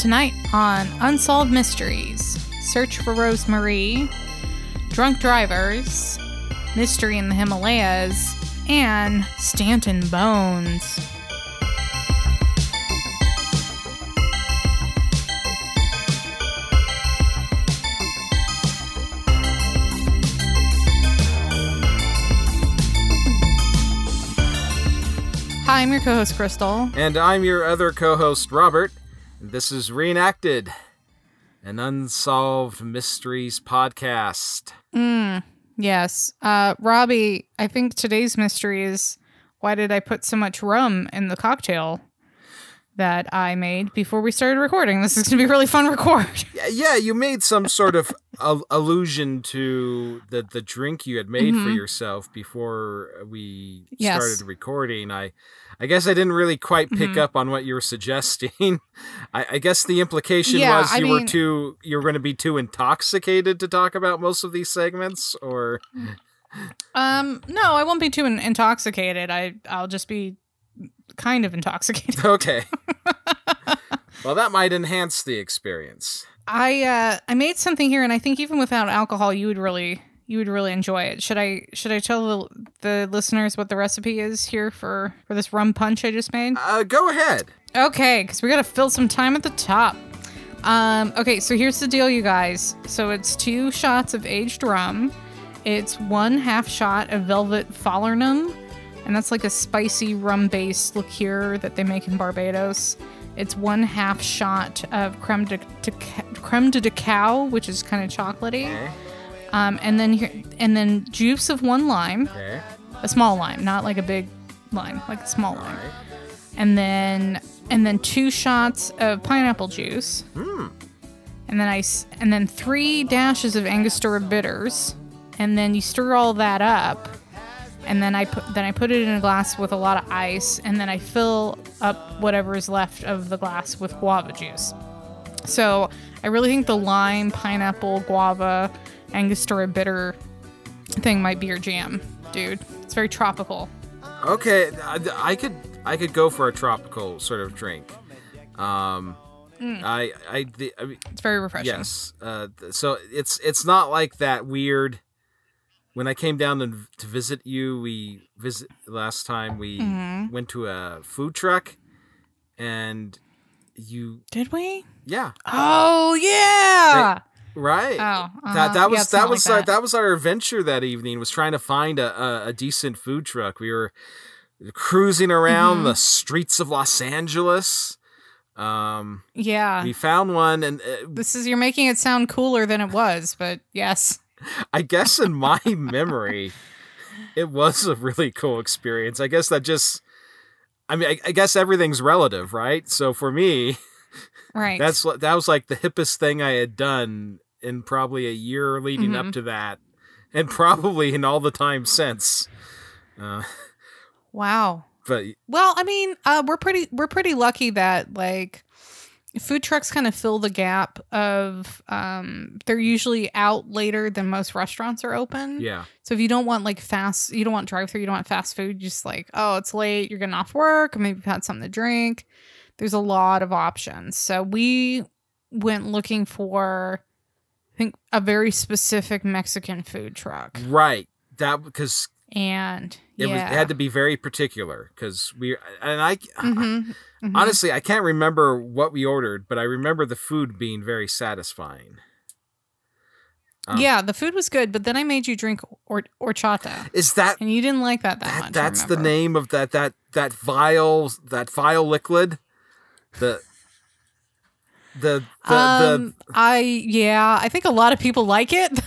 tonight on Unsolved Mysteries Search for Rosemarie, Drunk Drivers, Mystery in the Himalayas, and Stanton Bones. Hi, I'm your co host, Crystal. And I'm your other co host, Robert. This is Reenacted, an Unsolved Mysteries podcast. Mm, yes. Uh, Robbie, I think today's mystery is why did I put so much rum in the cocktail that I made before we started recording? This is going to be a really fun record. Yeah, yeah you made some sort of al- allusion to the, the drink you had made for Mhm. yourself before we Yes. started recording. I, I guess I didn't really quite pick Mhm. up on what you were suggesting. I, I guess the implication Yeah, was I you were too you were going to be too intoxicated to talk about most of these segments, or Um, no, I won't be too in- intoxicated. I I'll just be kind of intoxicated. okay. well, that might enhance the experience. I uh I made something here and I think even without alcohol you would really you would really enjoy it. Should I should I tell the, the listeners what the recipe is here for for this rum punch I just made? Uh, go ahead. Okay, because we got to fill some time at the top. Um, okay, so here's the deal, you guys. So it's two shots of aged rum. It's one half shot of Velvet Falernum, and that's like a spicy rum-based liqueur that they make in Barbados. It's one half shot of creme de, de creme de cacao, which is kind of chocolatey. Okay. Um, and then here, and then juice of one lime, Okay. a small lime, not like a big lime, like a small All lime right. and then and then two shots of pineapple juice, Hmm. and then I and then three dashes of Angostura bitters, and then you stir all that up, and then I put then I put it in a glass with a lot of ice, and then I fill up whatever is left of the glass with guava juice. So I really think the lime, pineapple, guava, Angostura bitter thing might be your jam, dude. It's very tropical. Okay. I, I could I could go for a tropical sort of drink. Um, I I, the, I mean, It's very refreshing. yes. Uh, so it's it's not like that weird. When I came down to, to visit you, we visit last time we Mhm. went to a food truck, and you Did we? yeah Oh yeah. right. Oh, uh-huh. that that was it's that was like our, that was our adventure that evening was trying to find a, a, a decent food truck we were cruising around Mhm. the streets of los angeles um yeah. we found one and uh, This is you're making it sound cooler than it was, but yes. i guess in my memory it was a really cool experience i guess that just i mean i, I guess everything's relative right so for me Right. that's that was like the hippest thing i had done in probably a year leading up Mhm. to that and probably in all the time since uh, wow. but Well, I mean, uh, we're pretty we're pretty lucky that like food trucks kind of fill the gap of um they're usually out later than most restaurants are open. yeah So if you don't want like fast, you don't want drive through, you don't want fast food, just like, oh, it's late, you're getting off work, maybe you've had something to drink. There's a lot of options. So we went looking for, I think, a very specific Mexican food truck. right that because And it, yeah. was, it had to be very particular because we and I Mhm, mhm. honestly I can't remember what we ordered, but I remember the food being very satisfying. um, yeah, the food was good, but then I made you drink or- horchata, Is that and you didn't like that that, that much. That's the name of that that that vile that vile liquid the the the, um, the I yeah, I think a lot of people like it.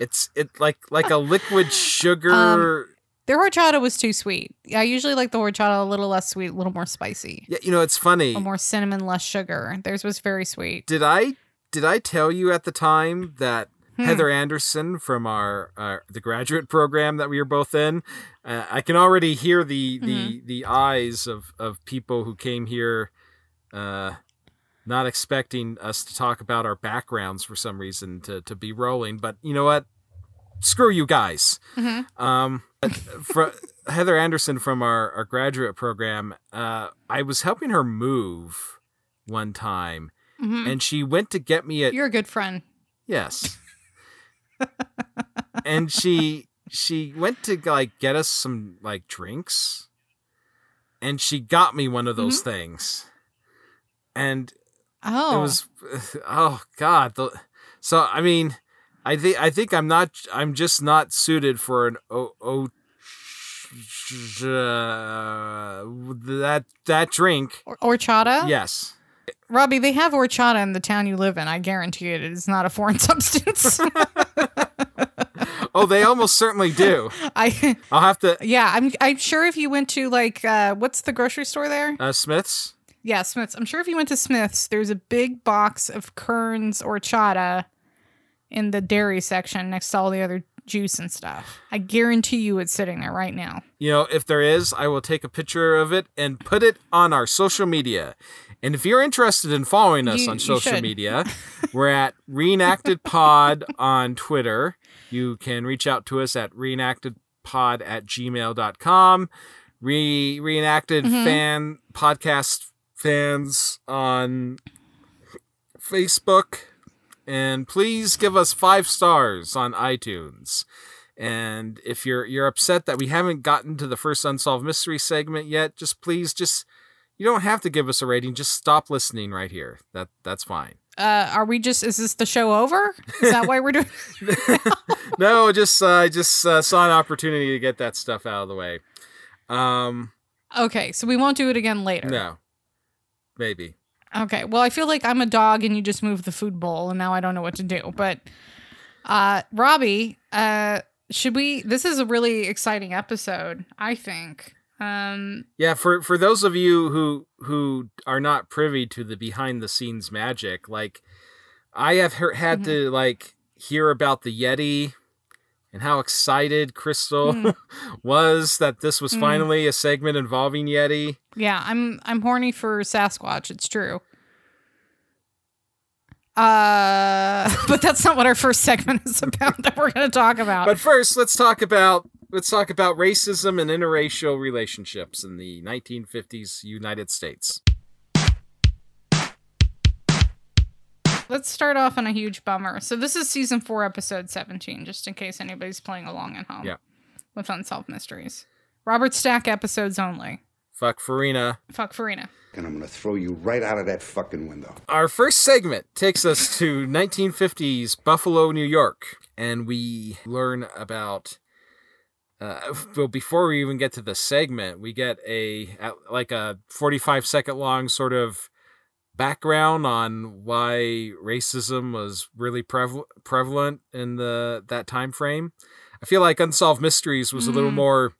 It's it like like a liquid sugar Their horchata was too sweet. I usually like the horchata a little less sweet, a little more spicy, yeah you know it's funny a more cinnamon, less sugar. Theirs was very sweet. did i did i tell you at the time that Hmm. heather anderson from our uh, the graduate program that we were both in uh, i can already hear the the Mm-hmm. the eyes of of people who came here uh not expecting us to talk about our backgrounds for some reason to to be rolling but you know what screw you guys Mhm. um for heather anderson from our, our graduate program uh i was helping her move one time Mhm. and she went to get me a You're a good friend. yes, and she she went to like get us some like drinks, and she got me one of those things, and Oh, it was oh god the, so i mean i think i think i'm not i'm just not suited for an o o uh, that that drink Or- horchata. yes Robbie, they have horchata in the town you live in. I guarantee it. It is not a foreign substance. oh they almost certainly do I i'll have to yeah, I'm I'm sure if you went to like uh what's the grocery store there? uh smith's Yeah, Smith's. I'm sure if you went to Smith's, there's a big box of Kern's horchata in the dairy section next to all the other juice and stuff. I guarantee you it's sitting there right now. you know if there is i will take a picture of it and put it on our social media and if you're interested in following us You- on social media we're at reenacted pod on twitter you can reach out to us at reenactedpod at gmail.com Re- reenacted Mhm. fan podcast fans on facebook and please give us five stars on itunes and if you're you're upset that we haven't gotten to the first unsolved mystery segment yet, just please just you don't have to give us a rating. Just stop listening right here. That that's fine. Uh, are we just? Is this the show over? Is that why we're doing? no, just uh, I just uh, saw an opportunity to get that stuff out of the way. Um, Okay, so we won't do it again later. no, maybe. Okay. Well, I feel like I'm a dog and you just moved the food bowl and now I don't know what to do. But uh Robbie, uh should we this is a really exciting episode, I think. Um Yeah, for for those of you who who are not privy to the behind the scenes magic, like I have he- had to like hear about the Yeti and how excited Crystal Mm. was that this was Mm. finally a segment involving Yeti. yeah, I'm I'm horny for Sasquatch, it's true. Uh but that's not what our first segment is about that we're going to talk about. But first, let's talk about let's talk about racism and interracial relationships in the 1950s United States. Let's start off on a huge bummer. So this is season 4 episode 17 just in case anybody's playing along at home. Yeah. With unsolved mysteries. Robert Stack episodes only. Fuck Farina. Fuck Farina. And I'm gonna throw you right out of that fucking window. Our first segment takes us to 1950s Buffalo, New York, and we learn about. Uh, well, before we even get to the segment, we get a like a 45 second long sort of background on why racism was really preval- prevalent in the that time frame. I feel like Unsolved Mysteries was a little Mhm. more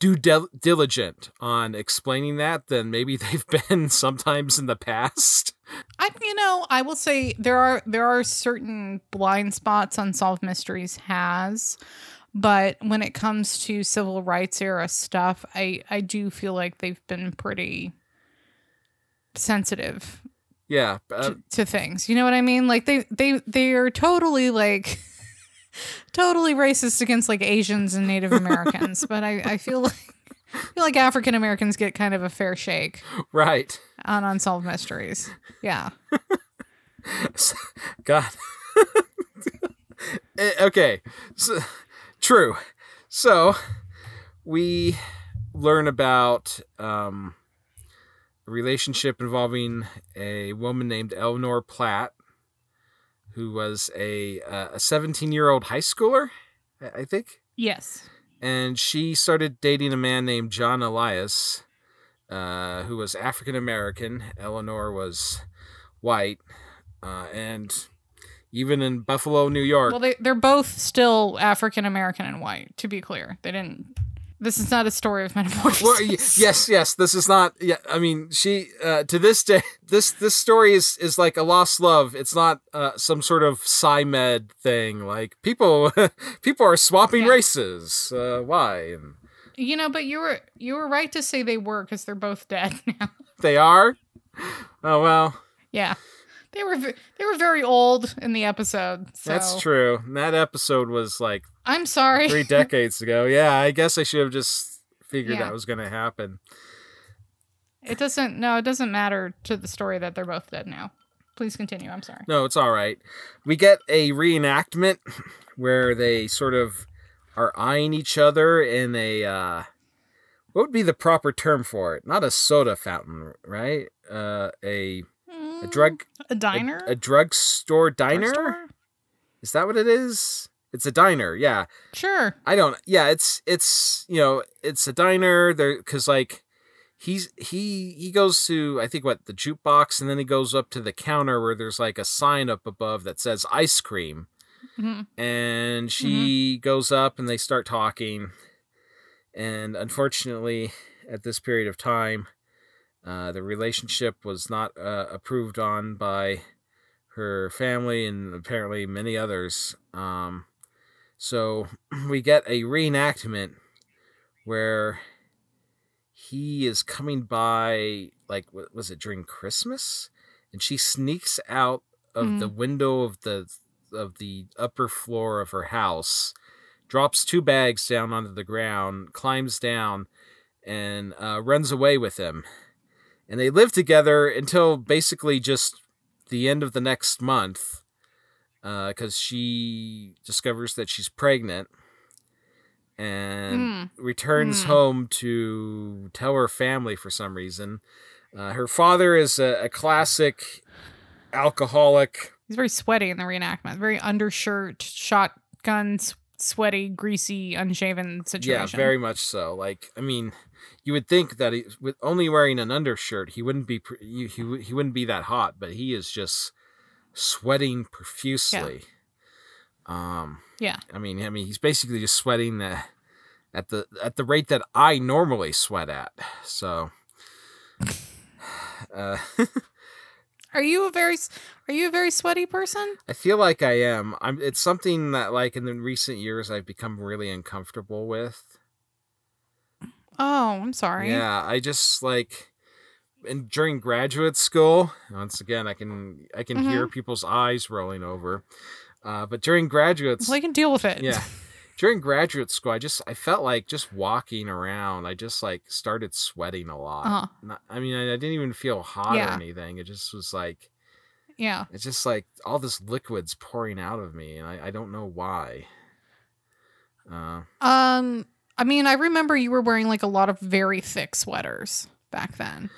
due dil- diligent on explaining that than maybe they've been sometimes in the past. I you know, I will say there are there are certain blind spots Unsolved Mysteries has, but when it comes to civil rights era stuff, I I do feel like they've been pretty sensitive Yeah, uh, to, to things. You know what I mean? Like they they they are totally like totally racist against like Asians and Native Americans, but I I feel like I feel like African Americans get kind of a fair shake right. on unsolved mysteries. Yeah. God. Eh, okay, so, true. So we learn about um, relationship involving a woman named Eleanor Platt, who was a uh, a 17 year old high schooler, I I think. Yes. and she started dating a man named John Elias, uh, who was African American. Eleanor was white, uh, and even in Buffalo, New York, Well, they they're both still African American and white. To be clear, they didn't. This is not a story of metamorphosis. Well, yes, yes. This is not. Yeah, I mean, she uh, to this day, this this story is is like a lost love. It's not uh, some sort of med thing. Like people, people are swapping Yeah. races. Uh, why? You know, but you were you were right to say they were because they're both dead now. they are. Oh well, yeah, they were they were very old in the episode. So that's true. That episode was like I'm sorry. three decades ago. Yeah, I guess I should have just figured Yeah. that was going to happen. it doesn't. No, it doesn't matter to the story that they're both dead now. Please continue. I'm sorry. No, it's all right. We get a reenactment where they sort of are eyeing each other in a uh what would be the proper term for it? Not a soda fountain, right? Uh a a drug A diner? a, a drugstore diner? Drugstore? Is that what it is? It's a diner. Yeah. Sure. I don't yeah, it's it's you know, it's a diner there cuz like he's he he goes to I think what the jukebox and then he goes up to the counter where there's like a sign up above that says ice cream Mhm. and she goes up and they start talking and unfortunately at this period of time uh, the relationship was not uh, approved on by her family and apparently many others. Um, so we get a reenactment where he is coming by like what was it during christmas? And she sneaks out of the window of the of the upper floor of her house drops two bags down onto the ground climbs down and uh, runs away with him and they live together until basically just the end of the next month because she discovers that she's pregnant and returns Mm. home to tell her family for some reason. Uh, her father is a, a classic alcoholic. He's very sweaty in the reenactment. Very undershirt, shotgun, sweaty, greasy, unshaven situation. Yeah, very much so. Like, I mean, you would think that he, with only wearing an undershirt, he wouldn't be he, he wouldn't be that hot, but he is just sweating profusely. Yeah. Um, Yeah. I mean, I mean, he's basically just sweating the, at the at the rate that I normally sweat at. So, uh, Are you a very are you a very sweaty person? I feel like I am. I'm. It's something that, like, in the recent years, I've become really uncomfortable with. Oh, I'm sorry. Yeah, I just like, and during graduate school, once again, I can I can hear Mm-hmm. people's eyes rolling over. Uh, but during graduate Well, I can deal with it. yeah during graduate school i just i felt like just walking around i just like started sweating a lot Uh-huh. Not- i mean I, I didn't even feel hot or anything it just was like Yeah. it's just like all this liquids pouring out of me and i, I don't know why uh, Um, I mean, I remember you were wearing like a lot of very thick sweaters back then.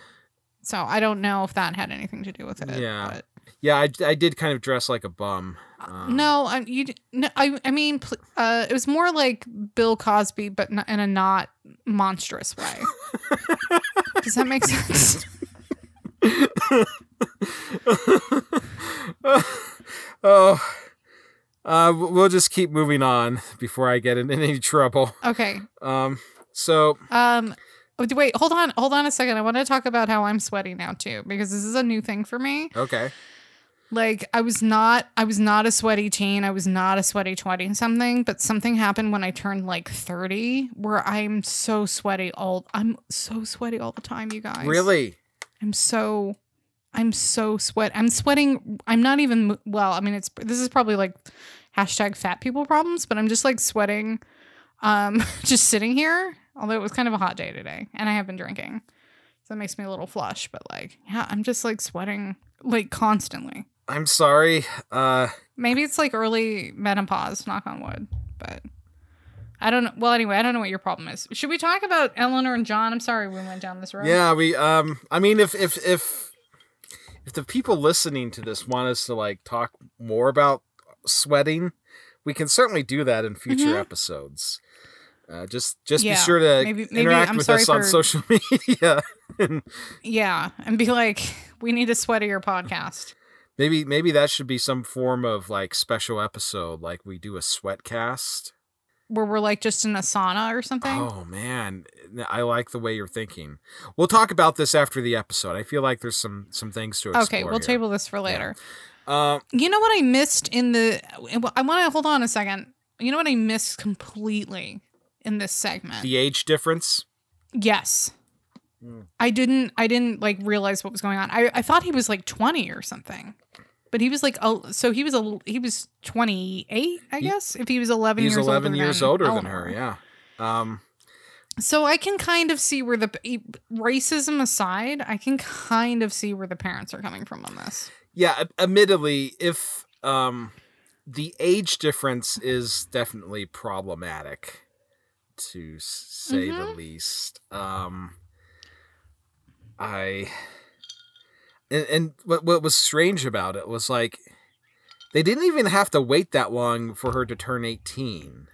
So I don't know if that had anything to do with it. Yeah. but- yeah I, I did kind of dress like a bum um, no, I, you. No, I. I mean, pl- uh, it was more like Bill Cosby, but in a not monstrous way. Does that make sense? oh uh, we'll just keep moving on before i get in any trouble Okay. um so Um. oh, Wait. Hold on. Hold on a second. I want to talk about how I'm sweaty now too, because this is a new thing for me. okay like i was not i was not a sweaty teen i was not a sweaty 20 something but something happened when i turned like 30 where i'm so sweaty all i'm so sweaty all the time you guys really i'm so i'm so sweat i'm sweating i'm not even well i mean it's this is probably like hashtag fat people problems but i'm just like sweating um just sitting here although it was kind of a hot day today and i have been drinking so that makes me a little flush but like yeah i'm just like sweating like constantly i'm sorry uh Maybe it's like early menopause, knock on wood. But I don't know. Well, anyway, I don't know what your problem is. Should we talk about Eleanor and John? I'm sorry we went down this road. Yeah, we um I mean if if if if the people listening to this want us to like talk more about sweating, we can certainly do that in future episodes. Uh, just just Mm-hmm. Yeah, be sure to maybe- maybe interact I'm with sorry us on social media. and Yeah. And be like, we need a sweatier podcast. maybe maybe that should be some form of like special episode, like we do a sweat cast. Where we're like just in a sauna or something. Oh man, I like the way you're thinking. We'll talk about this after the episode. I feel like there's some some things to explore. okay, we'll here. table this for later. Um, You know what I missed in the. I want to hold on a second. You know what I missed completely in this segment? the age difference. Yes. Hmm. I didn't I didn't like realize what was going on. I, I thought he was like 20 or something. But he was like oh so he was a he was 28, I guess, if he was 11 He's years 11 older years than older than her. Yeah. Um, So I can kind of see where the racism aside, I can kind of see where the parents are coming from on this. yeah, admittedly, if um, the age difference is definitely problematic, to say the least. Um, I and, and what what was strange about it was like they didn't even have to wait that long for her to turn eighteen.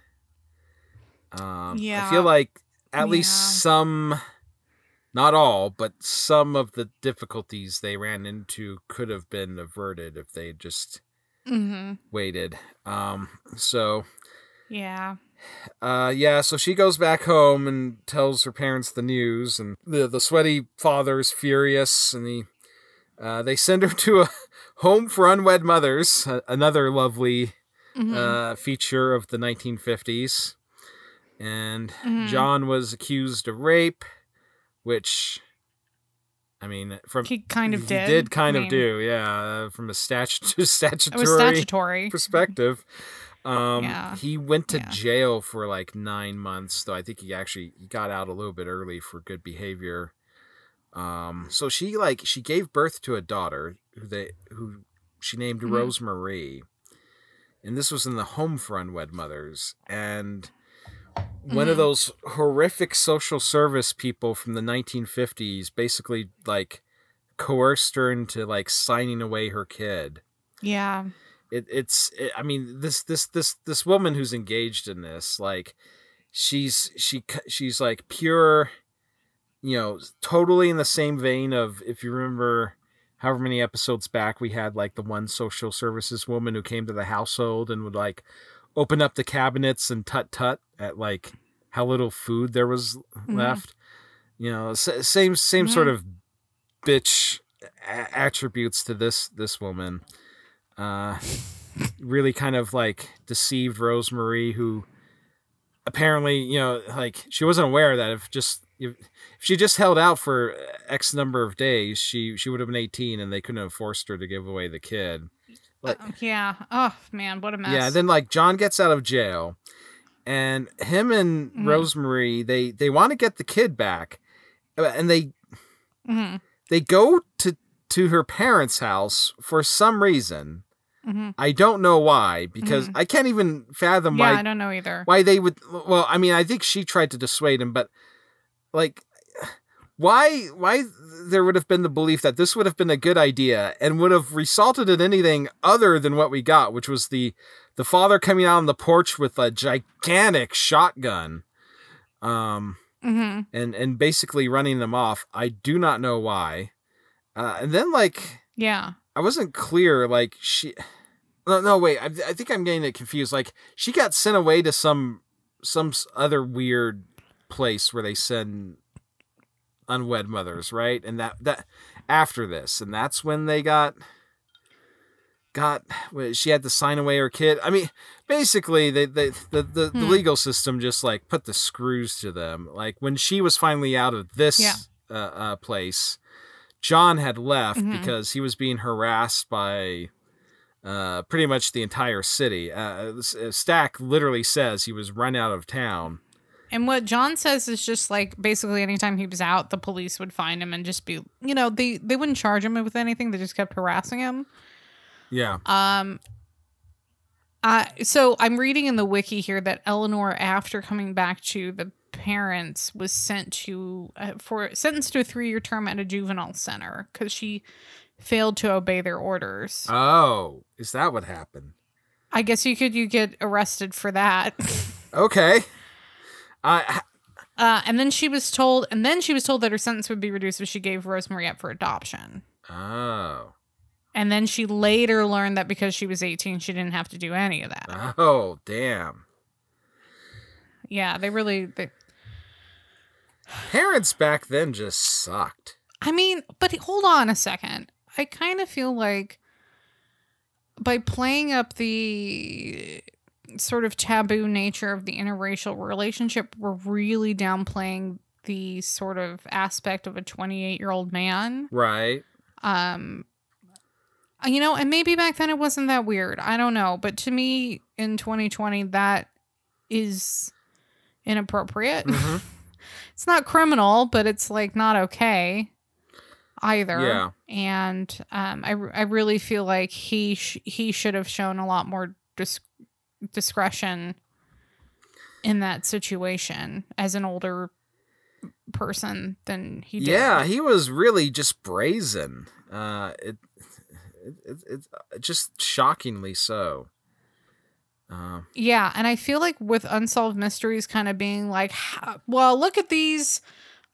Um, I feel like at Yeah. least some, not all, but some of the difficulties they ran into could have been averted if they just Mm-hmm. waited. Um, so Yeah. uh, yeah, so she goes back home and tells her parents the news, and the the sweaty father's furious, and he uh, they send her to a home for unwed mothers, another lovely Mhm. uh, feature of the 1950s. And Mhm. John was accused of rape, which, I mean, from he kind of he did. did kind I of mean, do, yeah, uh, from a statu- statutory statutory. perspective. Um, Yeah. he went to Yeah. jail for like nine months, though I think he actually he got out a little bit early for good behavior. Um, so she like she gave birth to a daughter who they who she named Mhm. Rosemarie, and this was in the home for unwed mothers. And one of Mhm. those horrific social service people from the 1950s basically like coerced her into like signing away her kid Yeah. it, it's it, i mean this this this this woman who's engaged in this like she's she she's like pure you know totally in the same vein of if you remember however many episodes back we had like the one social services woman who came to the household and would like open up the cabinets and tut tut at like how little food there was left. You know s- same same sort of bitch a- attributes to this this woman. Uh really kind of like deceived Rosemary, who apparently, you know, like she wasn't aware that if just if, if she just held out for X number of days, she she would have been eighteen, and they couldn't have forced her to give away the kid. Like, Uh, yeah. Oh man, what a mess. yeah, then like John gets out of jail, and him and Mhm. Rosemary they they want to get the kid back, uh, and they hmm they go to to her parents' house for some reason. hmm I don't know why because Mhm. I can't even fathom Yeah, why I don't know either. why they would well I mean I think she tried to dissuade him but like why why there would have been the belief that this would have been a good idea and would have resulted in anything other than what we got which was the the father coming out on the porch with a gigantic shotgun um hmm and and basically running them off I do not know why uh, and then like Yeah. I wasn't clear. Like she, no, no, wait. I, I think I'm getting it confused. Like she got sent away to some some other weird place where they send unwed mothers, right? And that that after this, and that's when they got got. She had to sign away her kid. I mean, basically, they, they the the, the Hmm. legal system just like put the screws to them. Like when she was finally out of this Yeah. uh, uh, place. John had left Mhm. because he was being harassed by uh, pretty much the entire city. Uh, uh, Stack literally says he was run out of town. And what John says is just like basically anytime he was out, the police would find him and just be, you know, they they wouldn't charge him with anything. They just kept harassing him. Yeah. Um, I so I'm reading in the wiki here that Eleanor, after coming back to the parents, was sent to uh, for sentenced to a three year term at a juvenile center because she failed to obey their orders. Oh, is that what happened? I guess you could you get arrested for that. Okay. I Uh, and then she was told, and then she was told that her sentence would be reduced if she gave Rosemary up for adoption. oh And then she later learned that because she was 18, she didn't have to do any of that. oh damn. Yeah, they really. They, Parents back then just sucked. I mean, but hold on a second. I kind of feel like by playing up the sort of taboo nature of the interracial relationship, we're really downplaying the sort of aspect of a 28 year old man. Right. Um, you know, and maybe back then it wasn't that weird. I don't know. But to me, in 2020, that is inappropriate. Mhm. it's not criminal, but it's like not okay. either. Yeah. And um, I, I really feel like he sh- he should have shown a lot more dis- discretion in that situation as an older person than he did. Yeah, he was really just brazen. Uh, it, it, it, it's just shockingly so. Um, Yeah, and I feel like with unsolved mysteries kind of being like, well, look at these,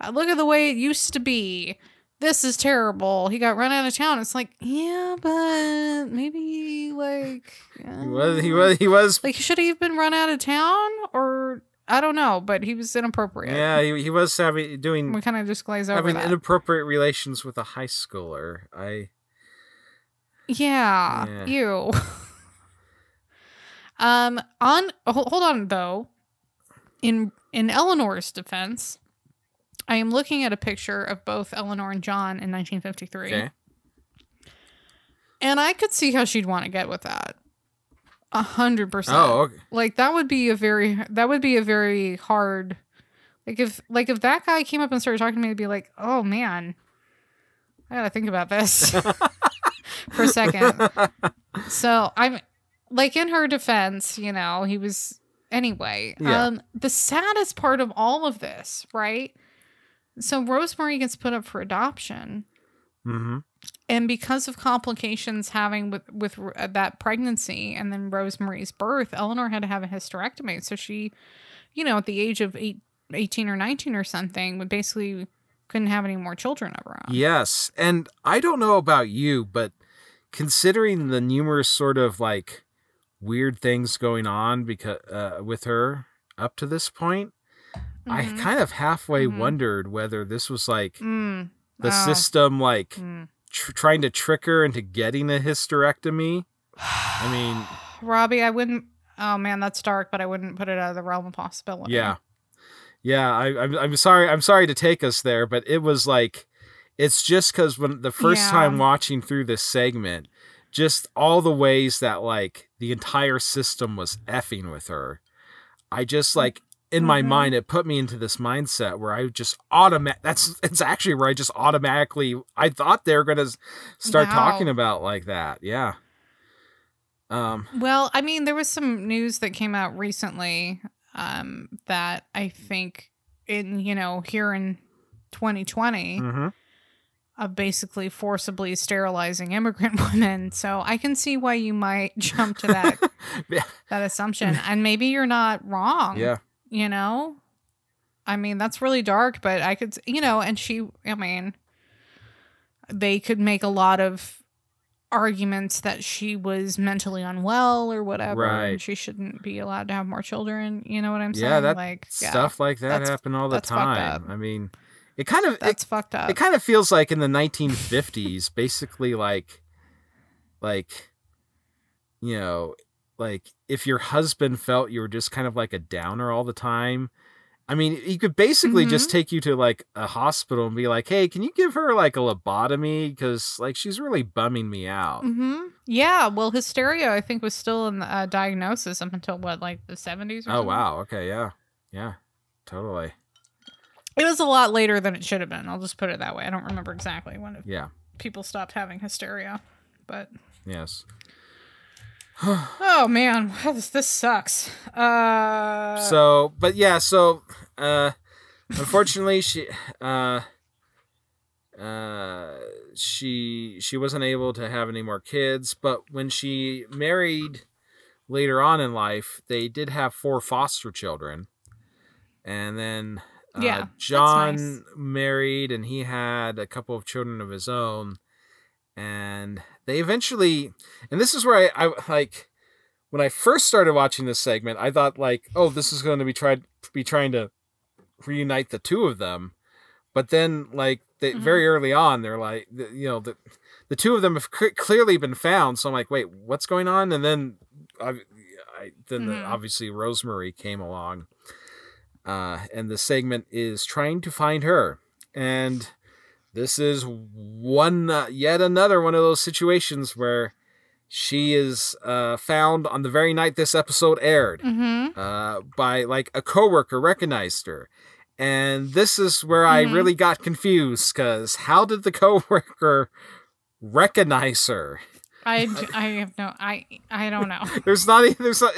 uh, look at the way it used to be. This is terrible. He got run out of town. It's like, yeah, but maybe like he was, he was, he was. like should he have been run out of town or I don't know, but he was inappropriate. Yeah, he, he was having doing we kind of just glaze over having that. inappropriate relations with a high schooler. I Yeah. Yeah. You. um. On. Hold on though. In in Eleanor's defense, I am looking at a picture of both Eleanor and John in 1953, okay. and I could see how she'd want to get with that. A hundred percent. Oh, okay. Like that would be a very that would be a very hard. Like if like if that guy came up and started talking to me, I'd be like, oh man, I gotta think about this for a second. so I'm like in her defense, you know, he was anyway. Yeah. Um the saddest part of all of this, right? So Rosemary gets put up for adoption Mm-hmm. and because of complications having with with uh, that pregnancy and then Rosemary's birth, Eleanor had to have a hysterectomy. So she, you know, at the age of eight, 18 or 19 or something, would basically couldn't have any more children of her own. Yes, and I don't know about you, but considering the numerous sort of like weird things going on because uh, with her up to this point, I Mhm. kind of halfway Mhm. wondered whether this was like Mm. the Oh. system like Mm. tr- trying to trick her into getting a hysterectomy. I mean, Robbie, I wouldn't. Oh man, that's dark, but I wouldn't put it out of the realm of possibility. yeah, yeah. I, I'm I'm sorry. I'm sorry to take us there, but it was like it's just because when the first Yeah. time watching through this segment, just all the ways that like the entire system was effing with her. I just like in my Mhm. mind it put me into this mindset where I just automatic that's it's actually where I just automatically I thought they were going to start Wow. talking about like that. Yeah. Um Well, I mean, there was some news that came out recently um, that I think in you know here in 2020 mhm. of basically forcibly sterilizing immigrant women. So I can see why you might jump to that Yeah. that assumption, and maybe you're not wrong. yeah. You know, I mean that's really dark, but I could, you know, and she, I mean, they could make a lot of arguments that she was mentally unwell or whatever, Right. and she shouldn't be allowed to have more children. You know what I'm saying? Yeah, that like yeah, stuff like that happen all the time. I mean, it kind of it, fucked up. it kind of feels like in the 1950s basically like like you know like if your husband felt you were just kind of like a downer all the time i mean he could basically just take you to like a hospital and be like hey can you give her like a lobotomy because like she's really bumming me out hmm Yeah, well, hysteria I think was still in the uh, diagnosis up until what, like the 70s. Or oh something? wow okay yeah yeah totally It was a lot later than it should have been. I'll just put it that way. I don't remember exactly when it, yeah people stopped having hysteria, but yes oh man, this, this sucks. Uh, so but yeah so uh unfortunately she uh uh she she wasn't able to have any more kids but when she married later on in life they did have four foster children and then uh, Yeah, john nice. married and he had a couple of children of his own and they eventually and this is where i, I like when i first started watching this segment i thought like oh this is going to be tried be trying to reunite the two of them but then like they, Mhm. very early on they're like the, you know the the two of them have c- clearly been found so i'm like wait what's going on and then i, I then the, Mhm. obviously rosemary came along uh, and the segment is trying to find her and this is one uh, yet another one of those situations where she is uh, found on the very night this episode aired mhm. uh, by like a coworker recognized her And this is where I Mhm. really got confused because how did the coworker recognize her? I, I have no I I don't know. There's not there's not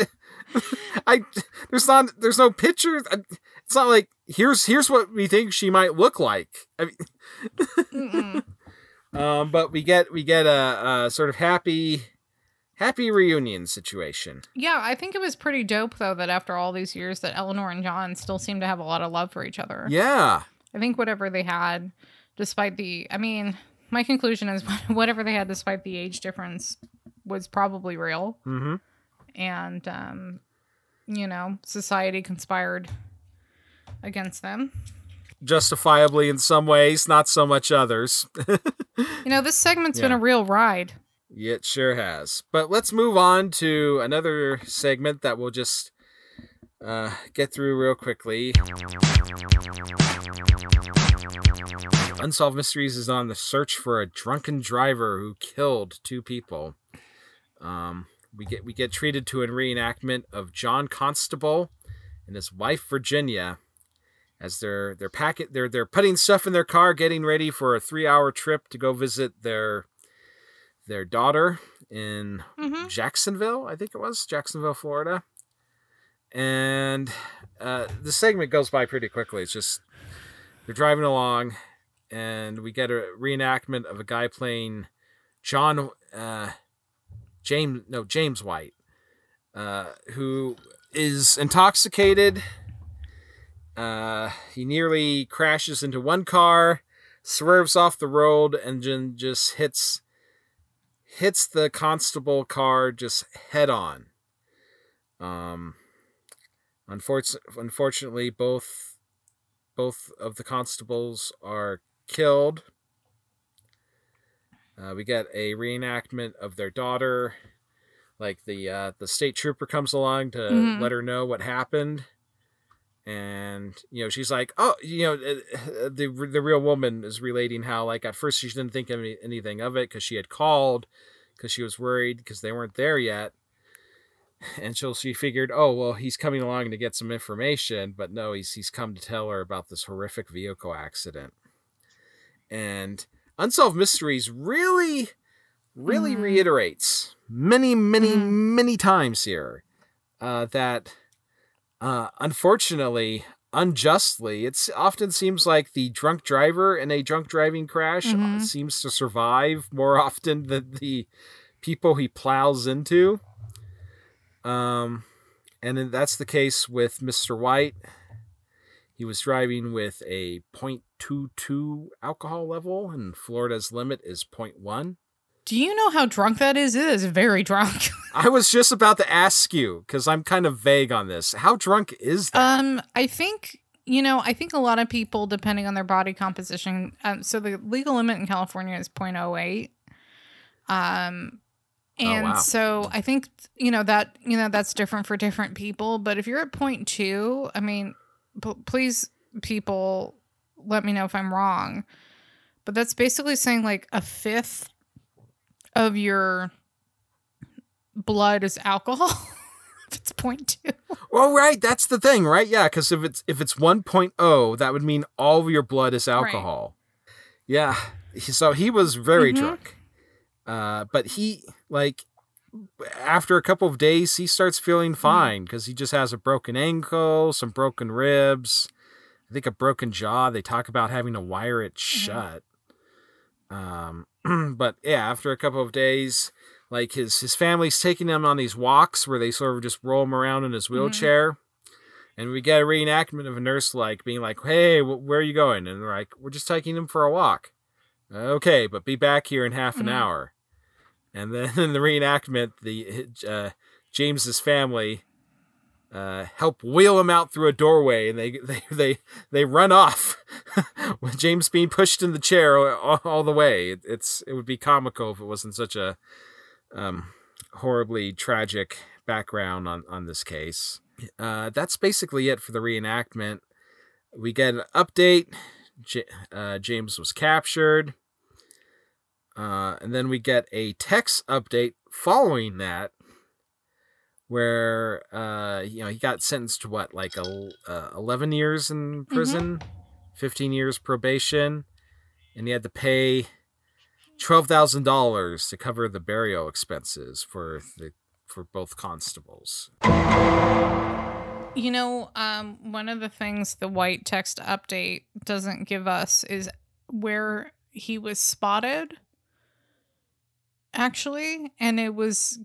I there's not there's no picture. It's not like here's here's what we think she might look like. I mean, um, but we get we get a, a sort of happy happy reunion situation. Yeah, I think it was pretty dope though that after all these years that Eleanor and John still seem to have a lot of love for each other. Yeah, I think whatever they had, despite the, I mean, my conclusion is whatever they had, despite the age difference, was probably real. mm-hmm. And, um, you know, society conspired against them. justifiably in some ways, not so much others. You know, this segment's been a real ride. It sure has. But let's move on to another segment that we'll just uh, get through real quickly. Unsolved Mysteries is on the search for a drunken driver who killed two people. Um, we get we get treated to a reenactment of John Constable and his wife Virginia as they're they're packing they're they're putting stuff in their car, getting ready for a three hour trip to go visit their their daughter in Mm-hmm. Jacksonville, I think it was Jacksonville, Florida. And uh, the segment goes by pretty quickly. It's just they're driving along, and we get a reenactment of a guy playing John uh, James no James White, uh, who is intoxicated. Uh, he nearly crashes into one car, swerves off the road, and then just hits hits the constable car just head on. Um, unfortunately, unfortunately, both both of the constables are killed. Uh, we get a reenactment of their daughter, like the uh, the state trooper comes along to Mhm. let her know what happened, and you know she's like, oh, you know, uh, the the real woman is relating how like at first she didn't think any, anything of it because she had called because she was worried because they weren't there yet. And so she figured, oh well, he's coming along to get some information, but no, he's he's come to tell her about this horrific vehicle accident. And Unsolved Mysteries really, really Mhm. reiterates many, many, Mhm. many times here uh, that, uh, unfortunately, unjustly, it often seems like the drunk driver in a drunk driving crash uh, Mhm. seems to survive more often than the people he plows into. Um, and then that's the case with Mr. White. He was driving with a 0.22 alcohol level, and Florida's limit is 0.1. Do you know how drunk that is? It is very drunk. I was just about to ask you because I'm kind of vague on this. How drunk is that? Um, I think you know, I think a lot of people, depending on their body composition, um, so the legal limit in California is 0.08. Um, and wow. so I think you know that you know that's different for different people. But if you're at 0.2, I mean, p- please, people, let me know if I'm wrong. But that's basically saying like a fifth of your blood is alcohol. if it's 0.2. well, right, that's the thing, right? Yeah, because if it's if it's 1.0, that would mean all of your blood is alcohol. Yeah, so he was very Mhm. drunk. Uh, but he like after a couple of days, he starts feeling fine because he just has a broken ankle, some broken ribs, I think a broken jaw. They talk about having to wire it shut. Um, but yeah, after a couple of days, like his his family's taking him on these walks where they sort of just roll him around in his wheelchair. And we get a reenactment of a nurse like being like, "Hey, wh- where are you going?" And they're like, "We're just taking him for a walk." Okay, but be back here in half an Mhm. hour. And then in the reenactment, the uh, James's family uh, help wheel him out through a doorway, and they they they they run off with James being pushed in the chair all, all the way. It, it's it would be comical if it wasn't such a um, horribly tragic background on on this case. Uh, that's basically it for the reenactment. We get an update. J- uh, James was captured. Uh, and then we get a text update following that where uh, you know he got sentenced to what, like a, uh, eleven years in prison, fifteen years probation, and he had to pay twelve thousand dollars to cover the burial expenses for the for both constables. You know, um, one of the things the white text update doesn't give us is where he was spotted. Actually, and it was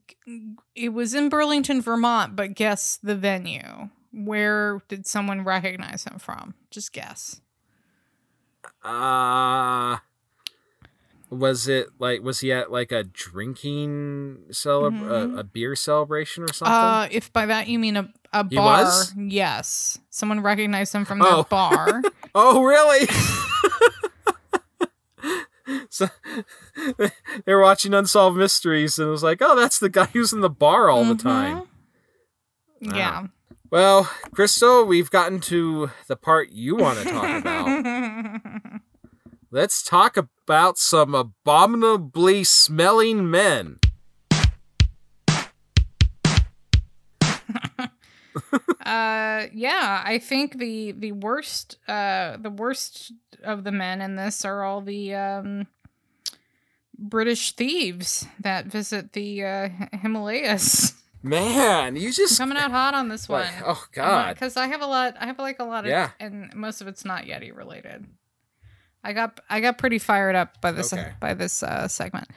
it was in Burlington, Vermont, but guess the venue. Where did someone recognize him from? Just guess. Uh was it like was he at like a drinking celeb Mhm. a, a beer celebration or something? Uh, if by that you mean a, a bar, yes. Someone recognized him from their Oh. bar. Oh, really? so they were watching Unsolved Mysteries and it was like, oh, that's the guy who's in the bar all the time. Yeah. Well, Crystal, we've gotten to the part you want to talk about. Let's talk about some abominably smelling men. uh yeah i think the the worst uh the worst of the men in this are all the um british thieves that visit the uh himalayas Man, you just coming out hot on this one like, oh god. because i have a lot i have like a lot of Yeah. and most of it's not yeti related i got i got pretty fired up by this Okay. by this uh segment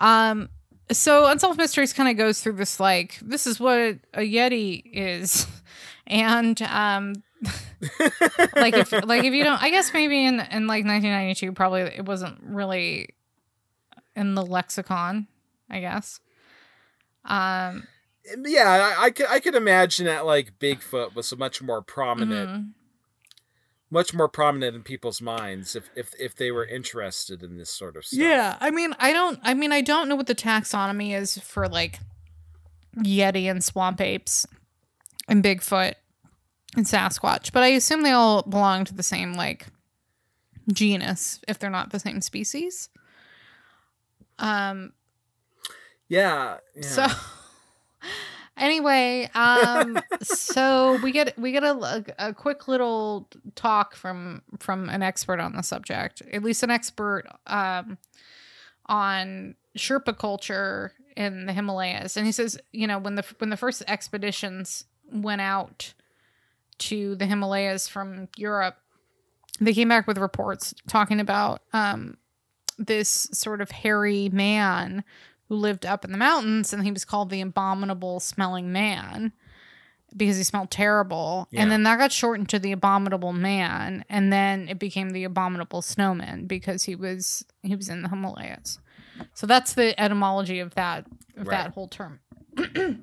um so unsolved mysteries kind of goes through this like this is what a yeti is and um like if like if you don't i guess maybe in in like 1992 probably it wasn't really in the lexicon i guess um yeah, I, I could I could imagine that like Bigfoot was a much more prominent, mhm. Much more prominent in people's minds if if if they were interested in this sort of stuff. Yeah, I mean, I don't. I mean, I don't know what the taxonomy is for like Yeti and swamp apes and Bigfoot and Sasquatch, but I assume they all belong to the same like genus if they're not the same species. Um. Yeah. yeah. So. Anyway, um, so we get we get a, a, quick little talk from from an expert on the subject, at least an expert um, on Sherpa culture in the Himalayas, and he says, you know, when the when the first expeditions went out to the Himalayas from Europe, they came back with reports talking about um, this sort of hairy man who lived up in the mountains, and he was called the abominable smelling man because he smelled terrible. Yeah. And then that got shortened to the abominable man, and then it became the abominable snowman because he was he was in the Himalayas. So that's the etymology of that of Right. that whole term.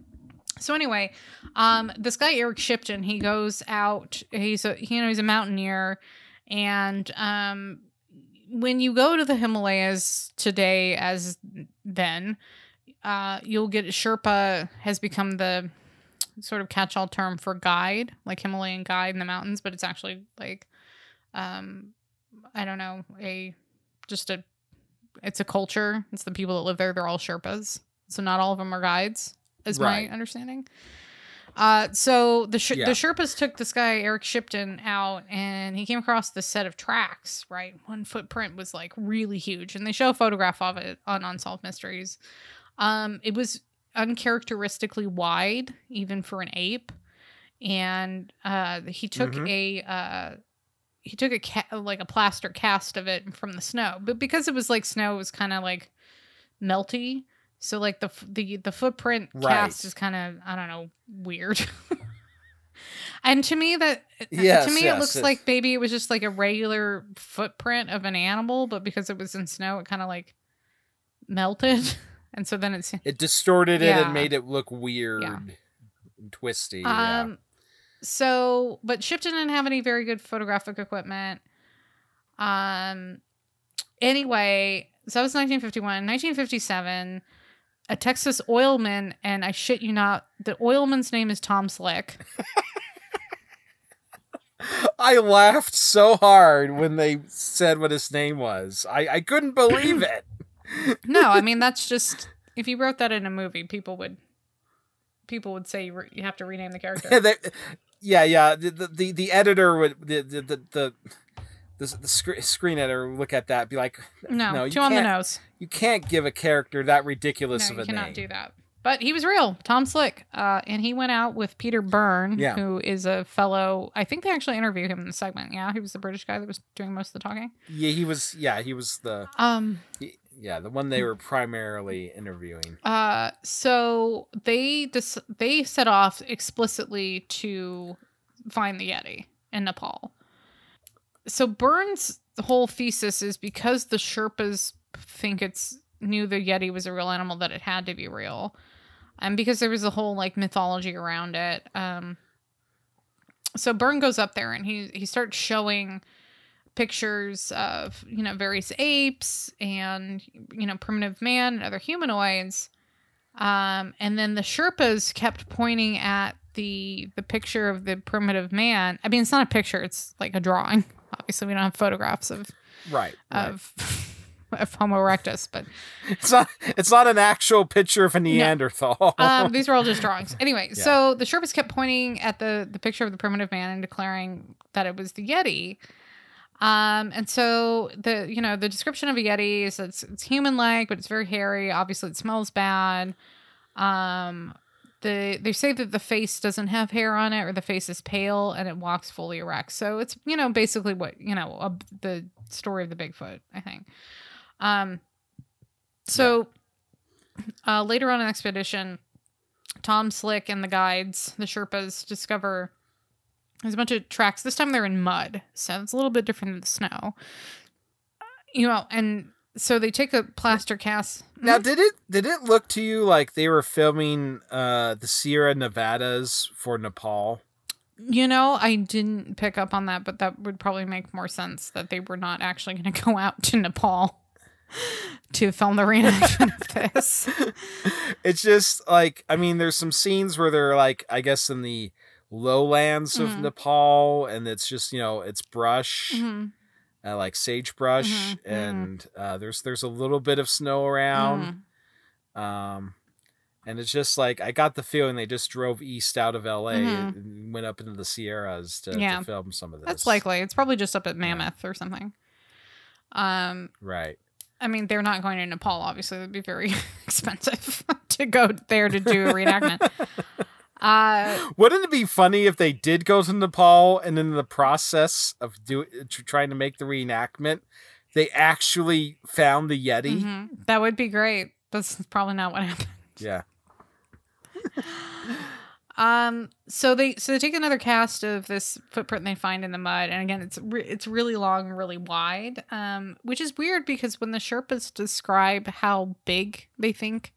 so anyway, um, this guy Eric Shipton, he goes out. He's a you know he's a mountaineer, and um, when you go to the Himalayas today, as then, uh, you'll get Sherpa has become the sort of catch-all term for guide, like Himalayan guide in the mountains, but it's actually like, um, I don't know, a just a, it's a culture. It's the people that live there. They're all Sherpas, so not all of them are guides, is Right. my understanding. Uh, so the Sh- Yeah. the Sherpas took this guy Eric Shipton out, and he came across this set of tracks. Right, one footprint was like really huge, and they show a photograph of it on Unsolved Mysteries. Um, it was uncharacteristically wide, even for an ape, and uh, he took Mhm. a uh, he took a ca- like a plaster cast of it from the snow, but because it was like snow, it was kind of like melty. So like the the the footprint Right. cast is kind of I don't know weird. and to me that Yes, to me it looks it- like maybe it was just like a regular footprint of an animal, but because it was in snow, it kind of like melted, and so then it's it distorted it and made it look weird, Yeah. and twisty. yeah. Um, so, but Shipton didn't have any very good photographic equipment. Um, anyway, so that was 1951. 1957, a Texas oilman, and I shit you not, the oilman's name is Tom Slick. I laughed so hard when they said what his name was. I, I couldn't believe it. No, I mean that's just if you wrote that in a movie, people would people would say you, re- you have to rename the character. yeah, they- yeah, yeah. The, the the the editor would the the the the, the, the screen, editor would look at that, and be like, no, no, you too on the nose. you can't give a character that ridiculous No, of a you cannot name. do that. But he was real, Tom Slick, uh, and he went out with Peter Byrne, Yeah. who is a fellow. I think they actually interviewed him in the segment. Yeah, he was the British guy that was doing most of the talking. Yeah, he was. Yeah, he was the. Um, he- yeah, the one they were primarily interviewing. Uh, so they dis- they set off explicitly to find the Yeti in Nepal. So Byrne's whole thesis is because the Sherpas think it's knew the Yeti was a real animal that it had to be real, and because there was a whole like mythology around it. Um, so Byrne goes up there and he he starts showing pictures of you know various apes and you know primitive man and other humanoids. Um, and then the sherpas kept pointing at the the picture of the primitive man. I mean it's not a picture it's like a drawing obviously we don't have photographs of Right. right. of of homo erectus but It's not. It's not an actual picture of a Neanderthal. um, these were all just drawings. Anyway, so the Sherpas kept pointing at the the picture of the primitive man and declaring that it was the Yeti. Um, and so the you know the description of a Yeti is it's it's human like, but it's very hairy. Obviously, it smells bad. Um, the they say that the face doesn't have hair on it, or the face is pale and it walks fully erect. So it's you know basically what you know a, the story of the Bigfoot. I think. Um, so uh, later on the expedition, Tom Slick and the guides, the Sherpas, discover there's a bunch of tracks. This time they're in mud, so it's a little bit different than the snow. You know, and so they take a plaster cast. Now, did it did it look to you like they were filming uh, the Sierra Nevadas for Nepal? You know, I didn't pick up on that, but that would probably make more sense that they were not actually going to go out to Nepal to film the reenactment of this. It's just like I mean, there's some scenes where they're like, I guess in the lowlands of Mhm. Nepal, and it's just you know it's brush, Mhm, uh, like sagebrush, Mhm, mhm. and uh, there's there's a little bit of snow around. mhm. Um, and it's just like I got the feeling they just drove east out of LA Mhm. and went up into the Sierras to, Yeah. to film some of this. That's likely. It's probably just up at Mammoth or something. Um, right. I mean, they're not going to Nepal. Obviously, it'd be very expensive to go there to do a reenactment. uh, Wouldn't it be funny if they did go to Nepal and in the process of do tr- trying to make the reenactment, they actually found the Yeti? mhm. that would be great. That's probably not what happened. Yeah. Um, so they so they take another cast of this footprint they find in the mud, and again, it's re- it's really long really wide. Um, which is weird because when the Sherpas describe how big they think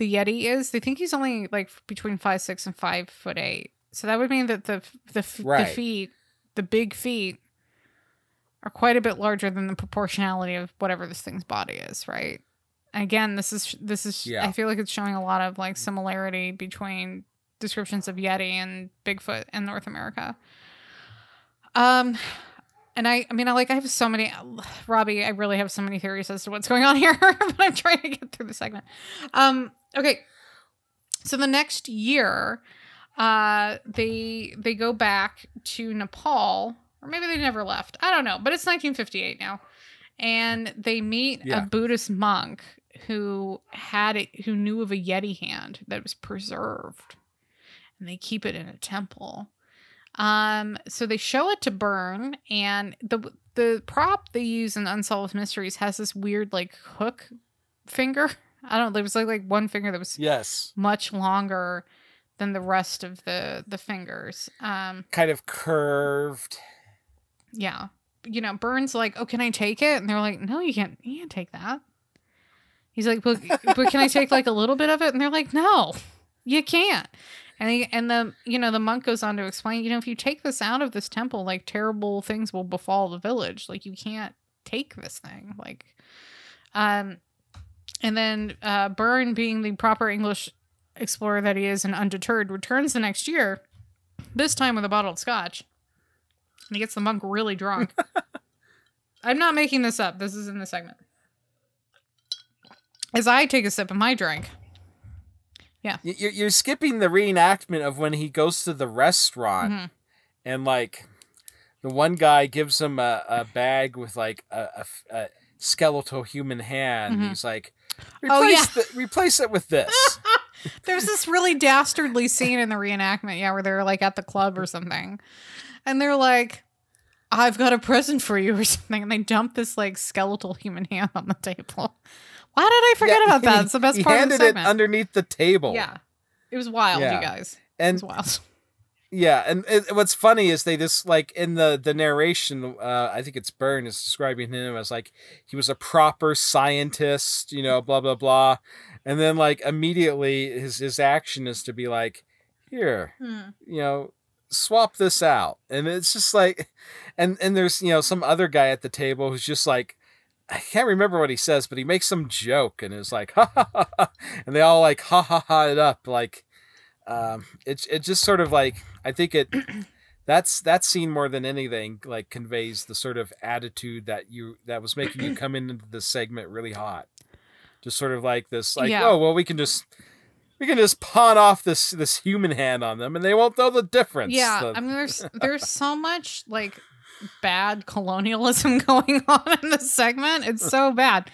the Yeti is, they think he's only like between five six and five foot eight. So that would mean that the the, Right. the feet, the big feet, are quite a bit larger than the proportionality of whatever this thing's body is, right? Again, this is this is Yeah. I feel like it's showing a lot of like similarity between descriptions of Yeti and Bigfoot in North America. Um and I I mean I like I have so many Robbie, I really have so many theories as to what's going on here, but I'm trying to get through the segment. Um okay. So the next year, uh they they go back to Nepal or maybe they never left. I don't know, but it's 1958 now. And they meet Yeah. a Buddhist monk who had it who knew of a yeti hand that was preserved and they keep it in a temple um so they show it to Byrne and the the prop they use in unsolved mysteries has this weird like hook finger. I don't know there was like like one finger that was Yes. much longer than the rest of the the fingers. Um Kind of curved. yeah. You know Byrne's like oh can i take it? And they're like no you can't you can't take that. He's like but, but can i take like a little bit of it? And they're like no you can't and he, and the you know the monk goes on to explain you know if you take this out of this temple like terrible things will befall the village like you can't take this thing like um and then uh Byrne being the proper english explorer that he is and undeterred returns the next year this time with a bottle of scotch and he gets the monk really drunk. I'm not making this up. This is in the segment. As I take a sip of my drink, Yeah. You're, you're skipping the reenactment of when he goes to the restaurant Mhm. and like the one guy gives him a, a bag with like a skeletal human hand. Mhm. He's like, Oh, replace, the, replace it with this. There's this really dastardly scene in the reenactment, yeah, where they're like at the club or something. And they're like, I've got a present for you or something. And they dump this like skeletal human hand on the table. Why did I forget Yeah, about that? It's the best he part of handed the it underneath the table. yeah. It was wild, Yeah. you guys. It was wild. Yeah, and it, what's funny is they just like in the the narration. Uh, I think it's Byrne is describing him as like he was a proper scientist, you know, blah blah blah, and then like immediately his his action is to be like, here, Hmm. you know, swap this out, and it's just like, and and there's you know some other guy at the table who's just like. I can't remember what he says, but he makes some joke and is like, ha ha ha, ha, and they all like ha ha ha it up, like, um, it it just sort of like I think it that's that scene more than anything like conveys the sort of attitude that you that was making you come into the segment really hot. Just sort of like this like Yeah. oh well we can just we can just pawn off this this human hand on them and they won't know the difference. Yeah, I mean, there's there's so much like bad colonialism going on in this segment. It's so bad.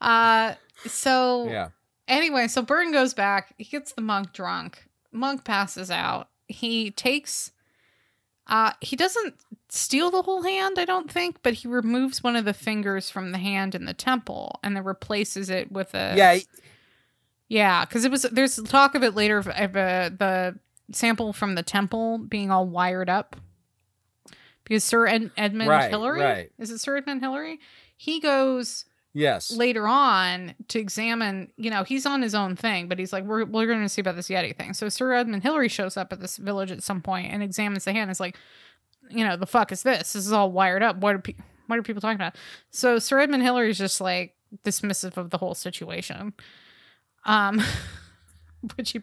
Uh, so yeah. anyway, so Burton goes back. He gets the monk drunk. Monk passes out. He takes. Uh, he doesn't steal the whole hand, I don't think, but he removes one of the fingers from the hand in the temple and then replaces it with a Yeah, yeah, because it was there's talk of it later of, of uh, the sample from the temple being all wired up. Because Sir Ed- Edmund Right, Hillary right. is it Sir Edmund Hillary? He goes yes. later on to examine. You know, he's on his own thing, but he's like, we're we're going to see about this Yeti thing. So Sir Edmund Hillary shows up at this village at some point and examines the hand. It's like, you know, the fuck is this? This is all wired up. What are pe- what are people talking about? So Sir Edmund Hillary is just like dismissive of the whole situation. Um, which he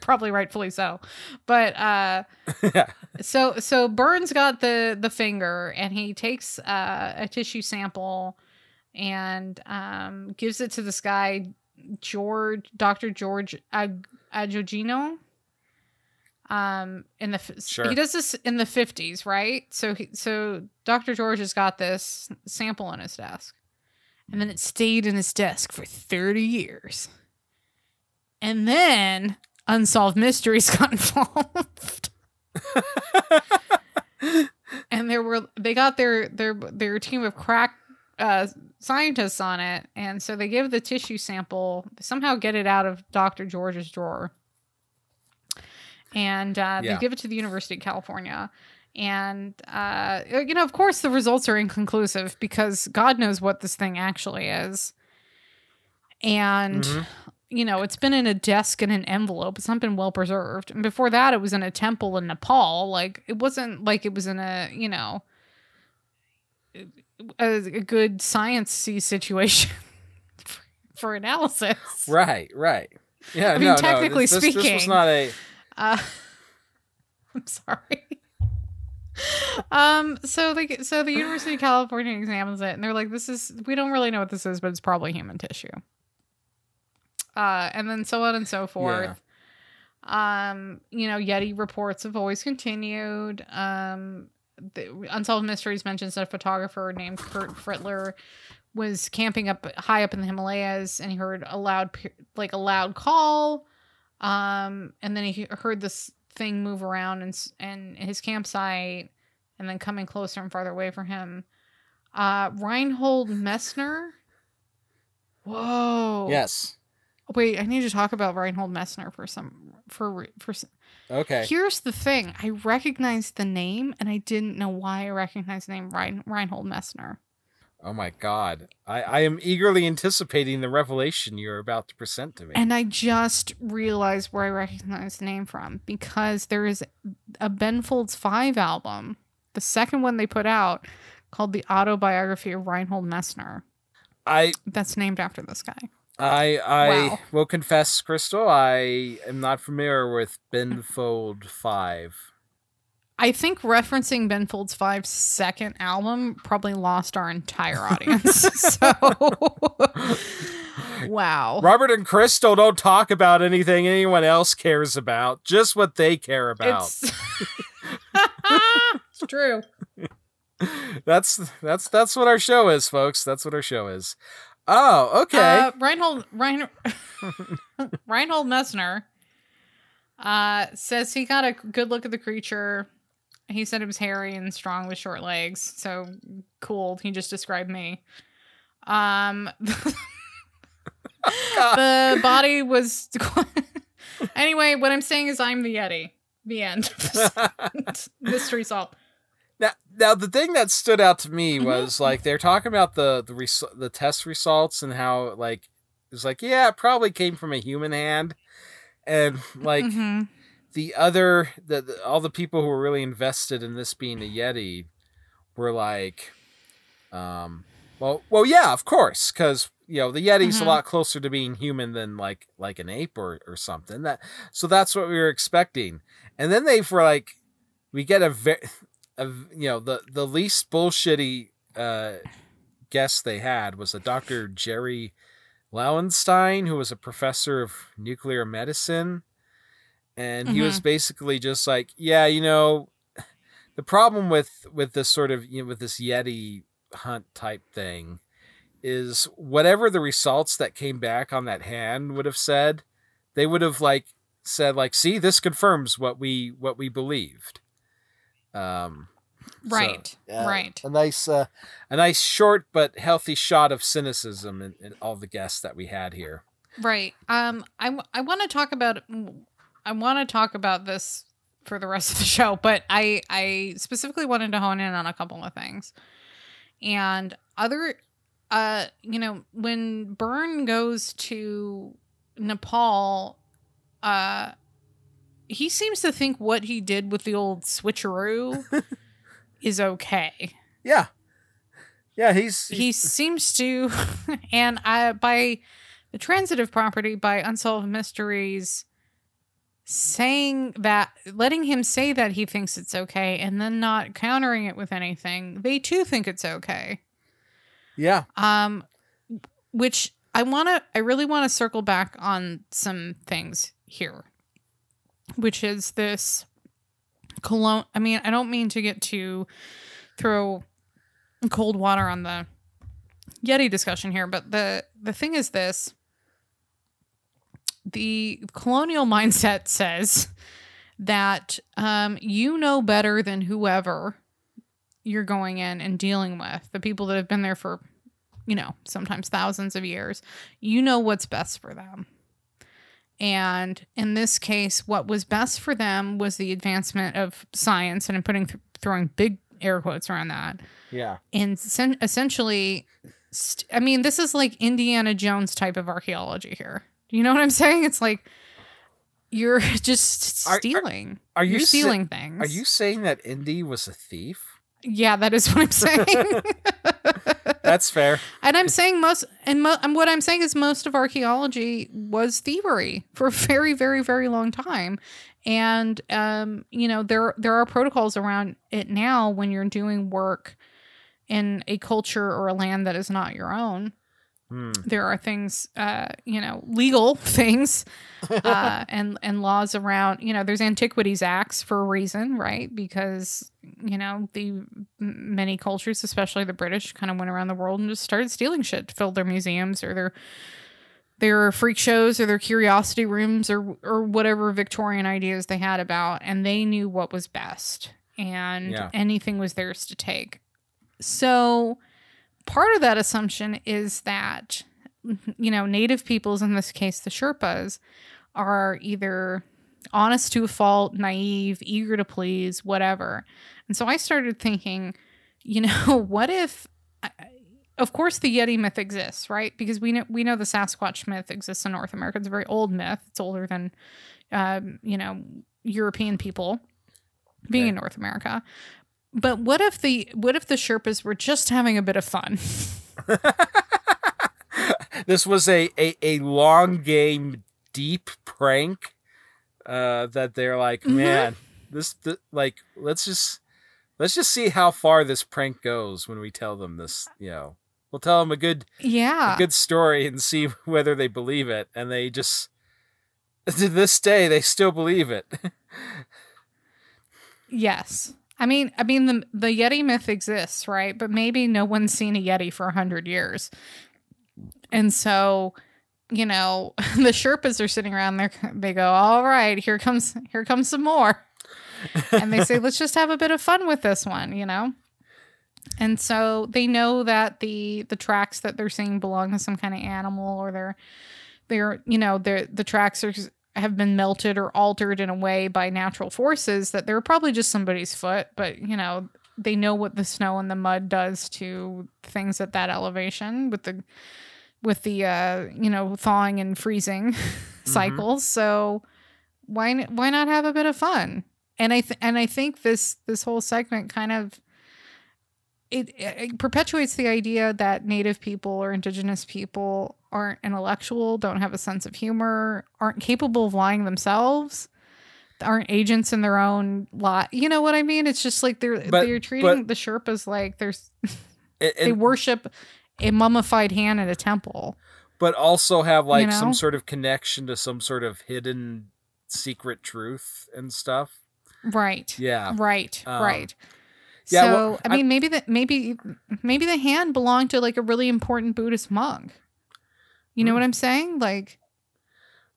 probably rightfully so. But uh yeah. so so Byrne's got the the finger and he takes uh, a tissue sample and um gives it to this guy George Dr. George Ag- Agogino. Um in the f- Sure. he does this in the 50s, right? So he, so Dr. George has got this sample on his desk. And then it stayed in his desk for 30 years. And then Unsolved Mysteries got involved. and there were they got their their their team of crack uh, scientists on it, and so they give the tissue sample, somehow get it out of Doctor George's drawer, and uh, Yeah. they give it to the University of California. And uh, you know, of course, the results are inconclusive because God knows what this thing actually is. And Mhm. You know, it's been in a desk in an envelope. It's not been well preserved. And before that, it was in a temple in Nepal. Like it wasn't like it was in a you know a, a good sciencey situation for analysis. Right, right. Yeah, I mean, no, no, technically this, this- this was not a Uh, I'm sorry. um. So the so the University of California examines it, and they're like, "This is we don't really know what this is, but it's probably human tissue." Uh, and then so on and so forth. Um, you know, Yeti reports have always continued. Um, the Unsolved Mysteries mentions a photographer named Kurt Fritler was camping up high up in the Himalayas, and he heard a loud, like a loud call. Um, and then he heard this thing move around and and his campsite, and then coming closer and farther away from him. Uh, Reinhold Messner. Whoa. yes. Wait, I need to talk about Reinhold Messner for some for for. Okay. Here's the thing: I recognized the name, and I didn't know why I recognized the name Rein- Reinhold Messner. Oh my god. I, I am eagerly anticipating the revelation you're about to present to me. And I just realized where I recognized the name from because there is a Ben Folds 5 album, the second one they put out, called The Autobiography of Reinhold Messner. I That's named after this guy. I I Wow. will confess, Crystal, I am not familiar with Ben Folds Five. I think referencing Ben Five second album probably lost our entire audience. so, wow. Robert and Crystal don't talk about anything anyone else cares about, just what they care about. It's, it's true. That's that's that's what our show is, folks. That's what our show is. Oh, okay. Uh, Reinhold Rein, Reinhold Messner uh, says he got a good look at the creature. He said it was hairy and strong with short legs. So cool. He just described me. Um, the body was. anyway, what I'm saying is I'm the Yeti. The end. Mystery solved. Now, now the thing that stood out to me Mm-hmm. was like they're talking about the the res- the test results and how like it's like yeah, it probably came from a human hand, and like Mhm. the other the, the all the people who were really invested in this being a yeti were like um well well yeah of course because you know the yeti's a Mhm. lot closer to being human than like like an ape or or something that so that's what we were expecting and then they were like we get a very you know the the least bullshitty uh guest they had was a dr jerry Lauenstein, who was a professor of nuclear medicine. And he was basically just like, yeah, you know, the problem with with this sort of you know with this Yeti hunt type thing is whatever the results that came back on that hand would have said, they would have like said like, see, this confirms what we what we believed. Um so, Right. yeah, right. A nice, uh, a nice short but healthy shot of cynicism in, in all the guests that we had here. Right. Um. I I want to talk about. I want to talk about this for the rest of the show, but I I specifically wanted to hone in on a couple of things, and other. Uh, you know, when Byrne goes to Nepal, uh, he seems to think what he did with the old switcheroo is okay. Yeah, yeah, he's, he seems to and I by the transitive property by unsolved mysteries saying that letting him say that he thinks it's okay and then not countering it with anything they too think it's okay. Yeah, um which i want to i really want to circle back on some things here which is this cologne i mean i don't mean to get to throw cold water on the yeti discussion here but the the thing is this. The colonial mindset says that um, you know better than whoever you're going in and dealing with the people that have been there for you know sometimes thousands of years. You know what's best for them and in this case what was best for them was the advancement of science and i'm putting th- throwing big air quotes around that. Yeah, and sen- essentially st- i mean this is like indiana jones type of archaeology here. Do you know what i'm saying? It's like you're just Are- are- stealing. Are you you're sa- stealing things. Are you saying that Indy was a thief? yeah that is what i'm saying That's fair. and i'm saying most and, mo- and what i'm saying is most of archaeology was thievery for a very very very long time and um you know there there are protocols around it now when you're doing work in a culture or a land that is not your own Hmm. there are things uh you know legal things uh and and laws around you know there's antiquities acts for a reason right because you know the many cultures especially the british kind of went around the world and just started stealing shit to fill their museums or their their freak shows or their curiosity rooms or or whatever victorian ideas they had about and they knew what was best and Yeah. anything was theirs to take so part of that assumption is that you know native peoples in this case the sherpas are either honest to a fault naive eager to please whatever. And so i started thinking you know what if of course the yeti myth exists right? Because we know we know the sasquatch myth exists in north america. It's a very old myth. It's older than um, you know european people being in north america but what if the what if the sherpas were just having a bit of fun This was a, a, a long game, deep prank uh, that they're like, Mhm. man, this, th- like let's just let's just see how far this prank goes when we tell them this. You know, we'll tell them a good Yeah. a good story and see whether they believe it, and they just to this day they still believe it. Yes. I mean, I mean the the Yeti myth exists, right? But maybe no one's seen a Yeti for a hundred years, and so you know the Sherpas are sitting around there. They go, "All right, here comes here comes some more," and they say, "Let's just have a bit of fun with this one," you know. And so they know that the the tracks that they're seeing belong to some kind of animal, or they're they're you know the the tracks are have been melted or altered in a way by natural forces that they're probably just somebody's foot, but you know, they know what the snow and the mud does to things at that elevation with the with the uh, you know, thawing and freezing cycles. So why why not have a bit of fun? And I th- and I think this this whole segment kind of it, it perpetuates the idea that native people or indigenous people aren't intellectual, don't have a sense of humor, aren't capable of lying themselves, aren't agents in their own lot. You know what I mean? It's just like they're But- they're treating but- the Sherpas like there's they worship a mummified hand at a temple. but also have like You know? some sort of connection to some sort of hidden secret truth and stuff. Right. Yeah. Right. Um, right. yeah, so well, I I- mean, maybe that maybe maybe the hand belonged to like a really important Buddhist monk. You know Hmm. what I'm saying? Like,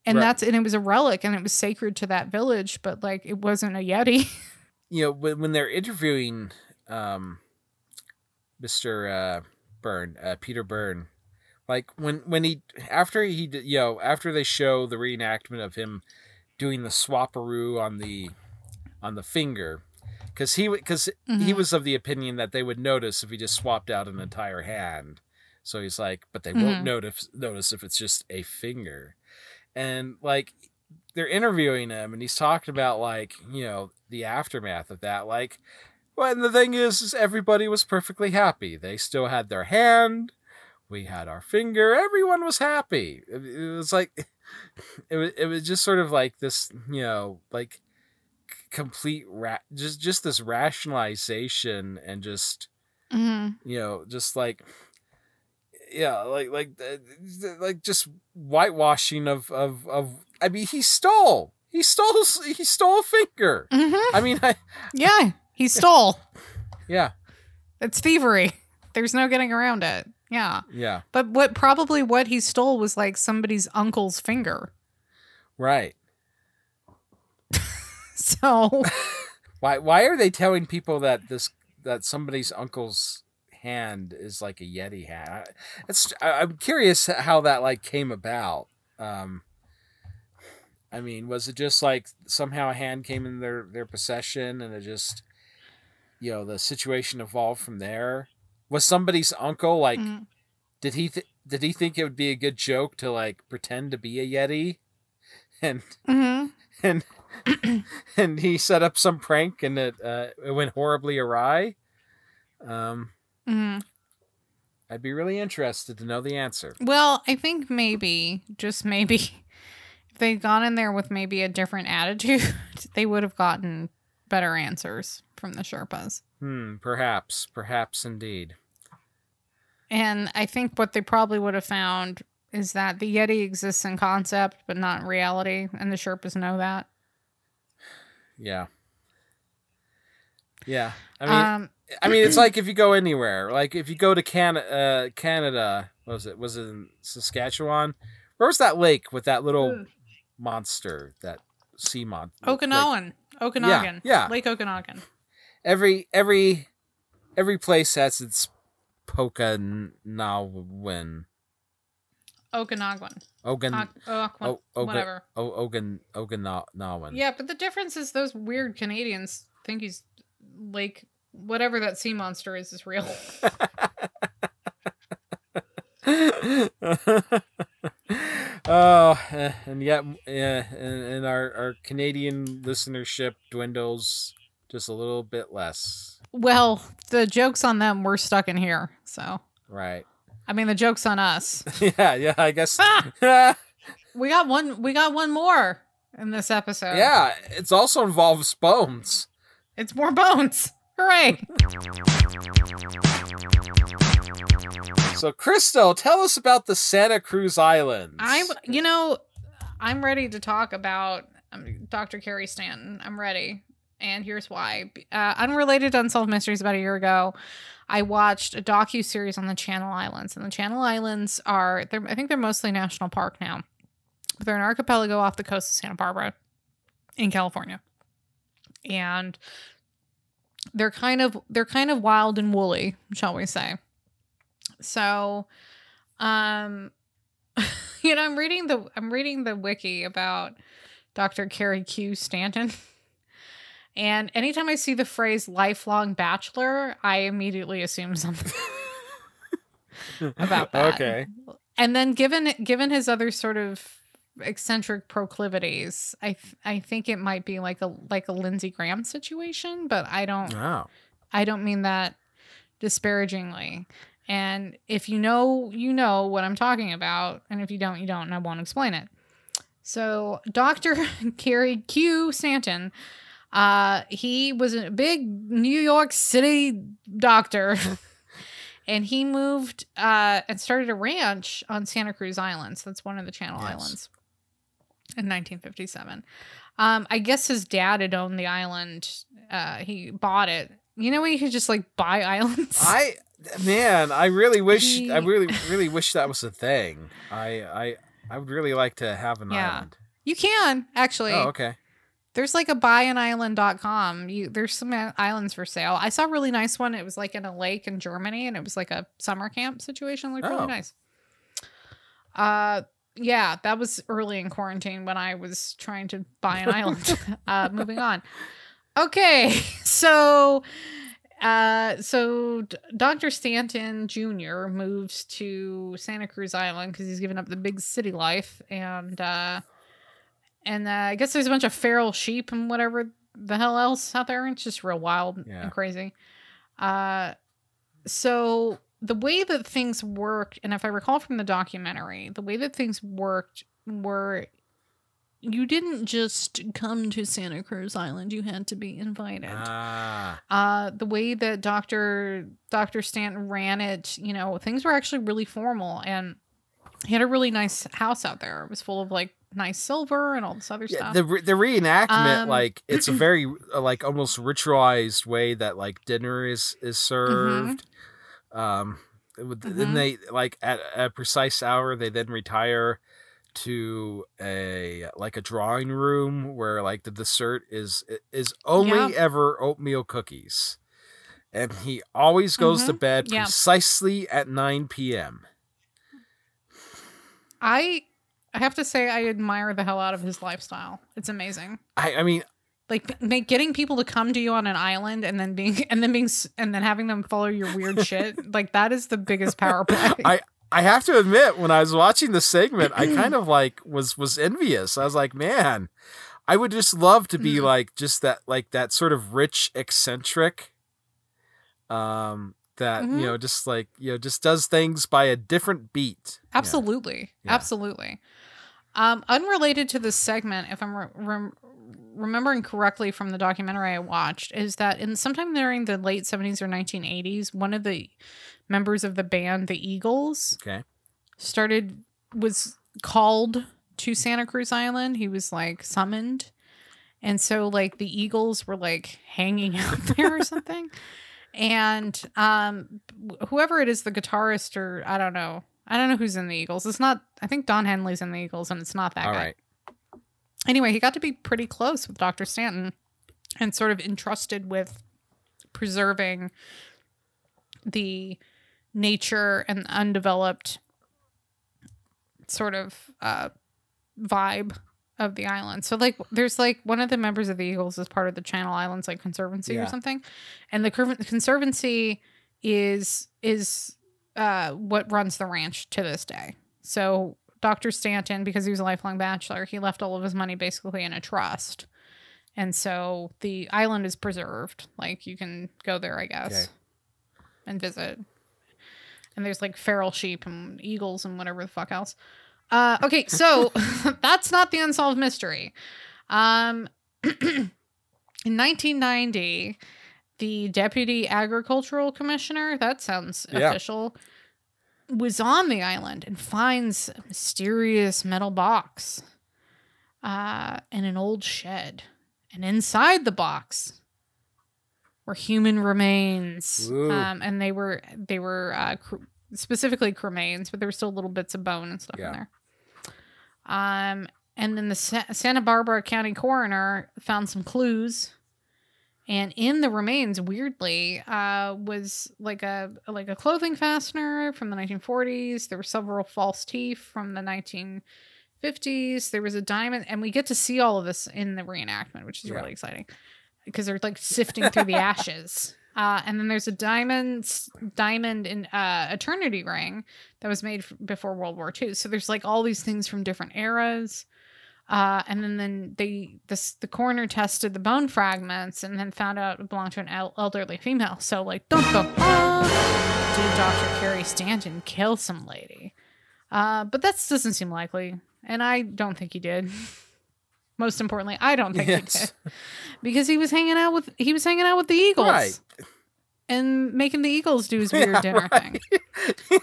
and Right. that's and it was a relic and it was sacred to that village, but like it wasn't a yeti. You know, when, when they're interviewing um Mr. Uh Byrne, uh, Peter Byrne, like when when he after he you know, after they show the reenactment of him doing the swapperoo on the on the finger cuz he cuz he Mhm. was of the opinion that they would notice if he just swapped out an entire hand. So he's like, but they won't Mhm. notice notice if it's just a finger. And like they're interviewing him and he's talking about like, you know, the aftermath of that. Like well, and the thing is, is everybody was perfectly happy. They still had their hand. We had our finger. Everyone was happy. It, it was like, it was, it was just sort of like this, you know, like complete ra- just just this rationalization and just Mhm. you know just like yeah like like uh, like just whitewashing of of of i mean he stole he stole he stole a finger Mhm. i mean i Yeah, he stole. yeah it's thievery. There's no getting around it. Yeah, yeah but what probably what he stole was like somebody's uncle's finger. right So why why are they telling people that this that somebody's uncle's hand is like a yeti hat. It's I- i'm curious how that like came about um i mean was it just like somehow a hand came in their their possession and it just you know the situation evolved from there was somebody's uncle like Mm. did he th- did he think it would be a good joke to like pretend to be a yeti and Mhm. and and he set up some prank and it uh, it went horribly awry. Um, Mhm. I'd be really interested to know the answer. Well, I think maybe, just maybe, if they'd gone in there with maybe a different attitude, they would have gotten better answers from the Sherpas. Hmm, perhaps, perhaps indeed. And I think what they probably would have found is that the Yeti exists in concept, but not in reality, and the Sherpas know that. Yeah. Yeah. I mean, um, I mean, it's like if you go anywhere, like if you go to Can- uh, Canada, what was it? Was it in Saskatchewan? Where was that lake with that little monster, that sea monster? Okanagan, Okanagan, yeah. Lake Okanagan. every every every place has its Pokanawan. Okanagan. Ogan Ok- Okwa- oh, Ogan whatever. oh, Ogan Okanawan. Yeah, but the difference is those weird Canadians think he's like whatever that sea monster is is real. oh, eh, and yet, yeah, and, and our our Canadian listenership dwindles just a little bit less. well, the jokes on them we're stuck in here. So Right. I mean the jokes on us. yeah, yeah. I guess. Ah! We got one we got one more. in this episode. Yeah, it's also involves bones. It's more bones. Hooray. So, Crystal, tell us about the Santa Cruz Islands. I'm, you know, I'm ready to talk about um, Dr. Carey Stanton. I'm ready. And here's why. Uh, unrelated to Unsolved Mysteries about a year ago, I watched a docu series on the Channel Islands, and the Channel Islands are they're I think they're mostly national park now. But they're an archipelago off the coast of Santa Barbara in California. And they're kind of they're kind of wild and woolly, shall we say. So um you know, I'm reading the I'm reading the wiki about Dr. Carey Q Stanton. And anytime I see the phrase lifelong bachelor, I immediately assume something about that. Okay. And then given given his other sort of eccentric proclivities, I th- I think it might be like a like a Lindsey Graham situation, but I don't Oh. I don't mean that disparagingly. And if you know, you know what I'm talking about, and if you don't, you don't, and I won't explain it. So, Dr. Carey Q Stanton, uh, he was a big New York City doctor. and he moved uh, and started a ranch on Santa Cruz Islands. That's one of the Channel Yes. Islands in 1957. Um, I guess his dad had owned the island. Uh, he bought it. You know you could just like buy islands? I man, I really wish He- I really really wish that was a thing. I I I would really like to have an Yeah. island. you can actually. Oh, okay. There's like a buyanisland.com. You there's some islands for sale. I saw a really nice one. It was like in a lake in Germany and it was like a summer camp situation. It looked Oh. really nice. Uh yeah, that was early in quarantine when I was trying to buy an island. uh moving on. Okay. So uh so D- Dr. Stanton Jr. moves to Santa Cruz Island cuz he's given up the big city life and uh and uh, I guess there's a bunch of feral sheep and whatever the hell else out there. It's just real wild Yeah. and crazy. Uh, so the way that things worked, and if I recall from the documentary, the way that things worked were you didn't just come to Santa Cruz Island; you had to be invited. Ah. Uh, the way that Doctor Doctor Stanton ran it, you know, things were actually really formal, and he had a really nice house out there. It was full of like nice silver and all this other Yeah, stuff. the re- the reenactment Um, like it's a very uh, like almost ritualized way that like dinner is is served. Um with- then they like at a precise hour they then retire to a like a drawing room where like the dessert is is only Yeah. ever oatmeal cookies. And he always goes to Mhm. bed Yeah. precisely at 9 p.m. I I have to say I admire the hell out of his lifestyle. It's amazing. I, I mean, Like make, getting people to come to you on an island and then being and then being and then having them follow your weird shit. Like that is the biggest power play. I I have to admit, when I was watching the segment, I kind of like was was envious. I was like, man, I would just love to be Mhm. like just that like that sort of rich eccentric. Um, that Mhm. you know, just like you know, just does things by a different beat. Absolutely. Yeah. Absolutely. Um, unrelated to this segment, if I'm re- rem- remembering correctly from the documentary I watched, is that in sometime during the late 70s or 1980s, one of the members of the band, the Eagles, Okay. started was called to Santa Cruz Island. He was like summoned. And so like the Eagles were like hanging out there or something. And um whoever it is, the guitarist or I don't know. I don't know who's in the Eagles. It's not I think Don Henley's in the Eagles and it's not that All guy. right. Anyway, he got to be pretty close with Dr. Stanton and sort of entrusted with preserving the nature and undeveloped sort of uh, vibe of the island. So like there's like one of the members of the Eagles is part of the Channel Islands like conservancy Yeah. or something. And the conservancy is is uh what runs the ranch to this day. So Dr. Stanton because he was a lifelong bachelor, he left all of his money basically in a trust. And so the island is preserved. Like you can go there, I guess, Okay. and visit. And there's like feral sheep and eagles and whatever the fuck else. Uh, okay, so that's not the unsolved mystery. Um, in 1990, the deputy agricultural commissioner, that sounds Yeah. official, was on the island and finds a mysterious metal box uh, in an old shed. And inside the box were human remains. Um, and they were they were uh, cr- specifically cremains, but there were still little bits of bone and stuff Yeah. in there. Um, and then the Sa- Santa Barbara County coroner found some clues, and in the remains, weirdly, uh, was like a like a clothing fastener from the 1940s. There were several false teeth from the 1950s. There was a diamond, and we get to see all of this in the reenactment, which is Yeah. really exciting because they're like sifting through the ashes. Uh, and then there's a diamond diamond in uh, eternity ring that was made f- before World War II. So there's like all these things from different eras. Uh, and then, then they this the coroner tested the bone fragments and then found out it belonged to an el- elderly female. So like, dun, dun, dun, did Dr. Carey Stanton kill some lady? Uh, but that doesn't seem likely, and I don't think he did. Most importantly, I don't think he did because he was hanging out with he was hanging out with the Eagles Right. and making the Eagles do his weird Yeah, dinner right. thing.